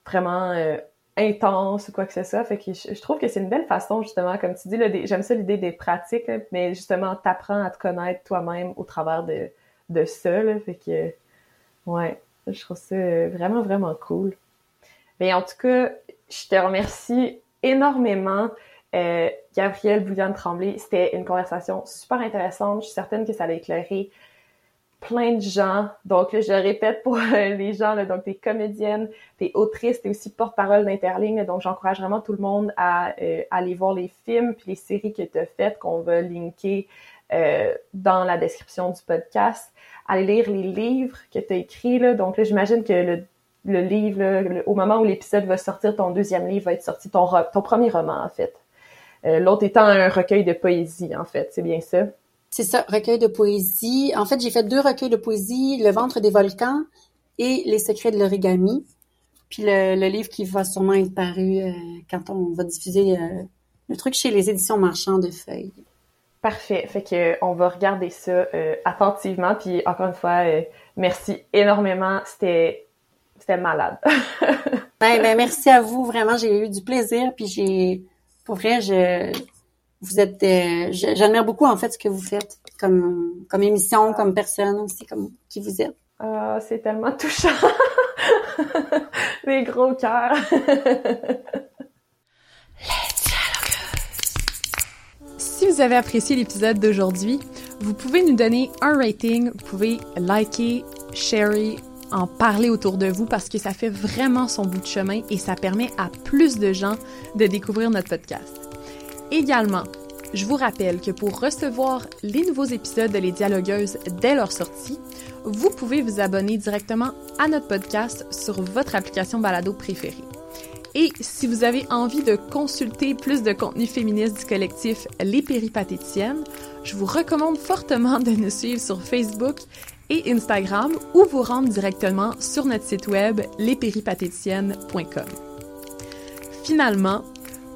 vraiment euh, intense ou quoi que ce soit. Fait que je, trouve que c'est une belle façon, justement, comme tu dis, j'aime ça l'idée des pratiques, mais justement, t'apprends à te connaître toi-même au travers de, de ça. Là, fait que Ouais, je trouve ça vraiment, vraiment cool. Mais en tout cas, je te remercie énormément, euh, Gabrielle Bouillon-Tremblay. C'était une conversation super intéressante. Je suis certaine que ça a éclairé plein de gens. Donc, je répète pour [LAUGHS] les gens, là, donc t'es comédienne, t'es autrice, t'es aussi porte-parole d'Interligne. Donc, j'encourage vraiment tout le monde à euh, aller voir les films puis les séries que tu as faites qu'on va linker euh, dans la description du podcast aller lire les livres que tu as écrits. Donc là, j'imagine que le, livre, au moment où l'épisode va sortir, ton deuxième livre va être sorti, ton, premier roman, en fait. Euh, L'autre étant un recueil de poésie, en fait. C'est bien ça? C'est ça, recueil de poésie. En fait, j'ai fait deux recueils de poésie, Le ventre des volcans et Les secrets de l'origami. Puis le, livre qui va sûrement être paru euh, quand on va diffuser le truc chez les éditions marchands de feuilles. Parfait. Fait que on va regarder ça euh, attentivement. Puis encore une fois, euh, merci énormément. C'était c'était malade. [LAUGHS] ben, ben, merci à vous. Vraiment, j'ai eu du plaisir. Puis j'ai, pour vrai, je, vous êtes, euh, j'admire beaucoup en fait ce que vous faites comme comme émission, comme personne aussi, comme qui vous êtes. Ah, c'est tellement touchant. [LAUGHS] Les gros cœurs. [LAUGHS] Vous avez apprécié l'épisode d'aujourd'hui, vous pouvez nous donner un rating, vous pouvez liker, share, en parler autour de vous parce que ça fait vraiment son bout de chemin et ça permet à plus de gens de découvrir notre podcast. Également, je vous rappelle que pour recevoir les nouveaux épisodes de Les Dialogueuses dès leur sortie, vous pouvez vous abonner directement à notre podcast sur votre application balado préférée. Et si vous avez envie de consulter plus de contenu féministe du collectif Les Péripatéticiennes, je vous recommande fortement de nous suivre sur Facebook et Instagram ou vous rendre directement sur notre site web lespéripatéticiennes.com. Finalement,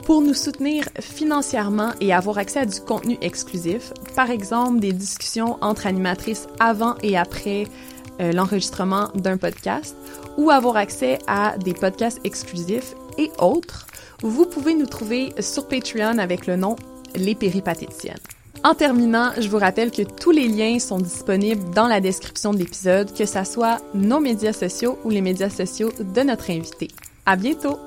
pour nous soutenir financièrement et avoir accès à du contenu exclusif, par exemple des discussions entre animatrices avant et après euh, l'enregistrement d'un podcast, ou avoir accès à des podcasts exclusifs et autres, vous pouvez nous trouver sur Patreon avec le nom Les Péripatéticiennes. En terminant, je vous rappelle que tous les liens sont disponibles dans la description de l'épisode, que ce soit nos médias sociaux ou les médias sociaux de notre invité. À bientôt!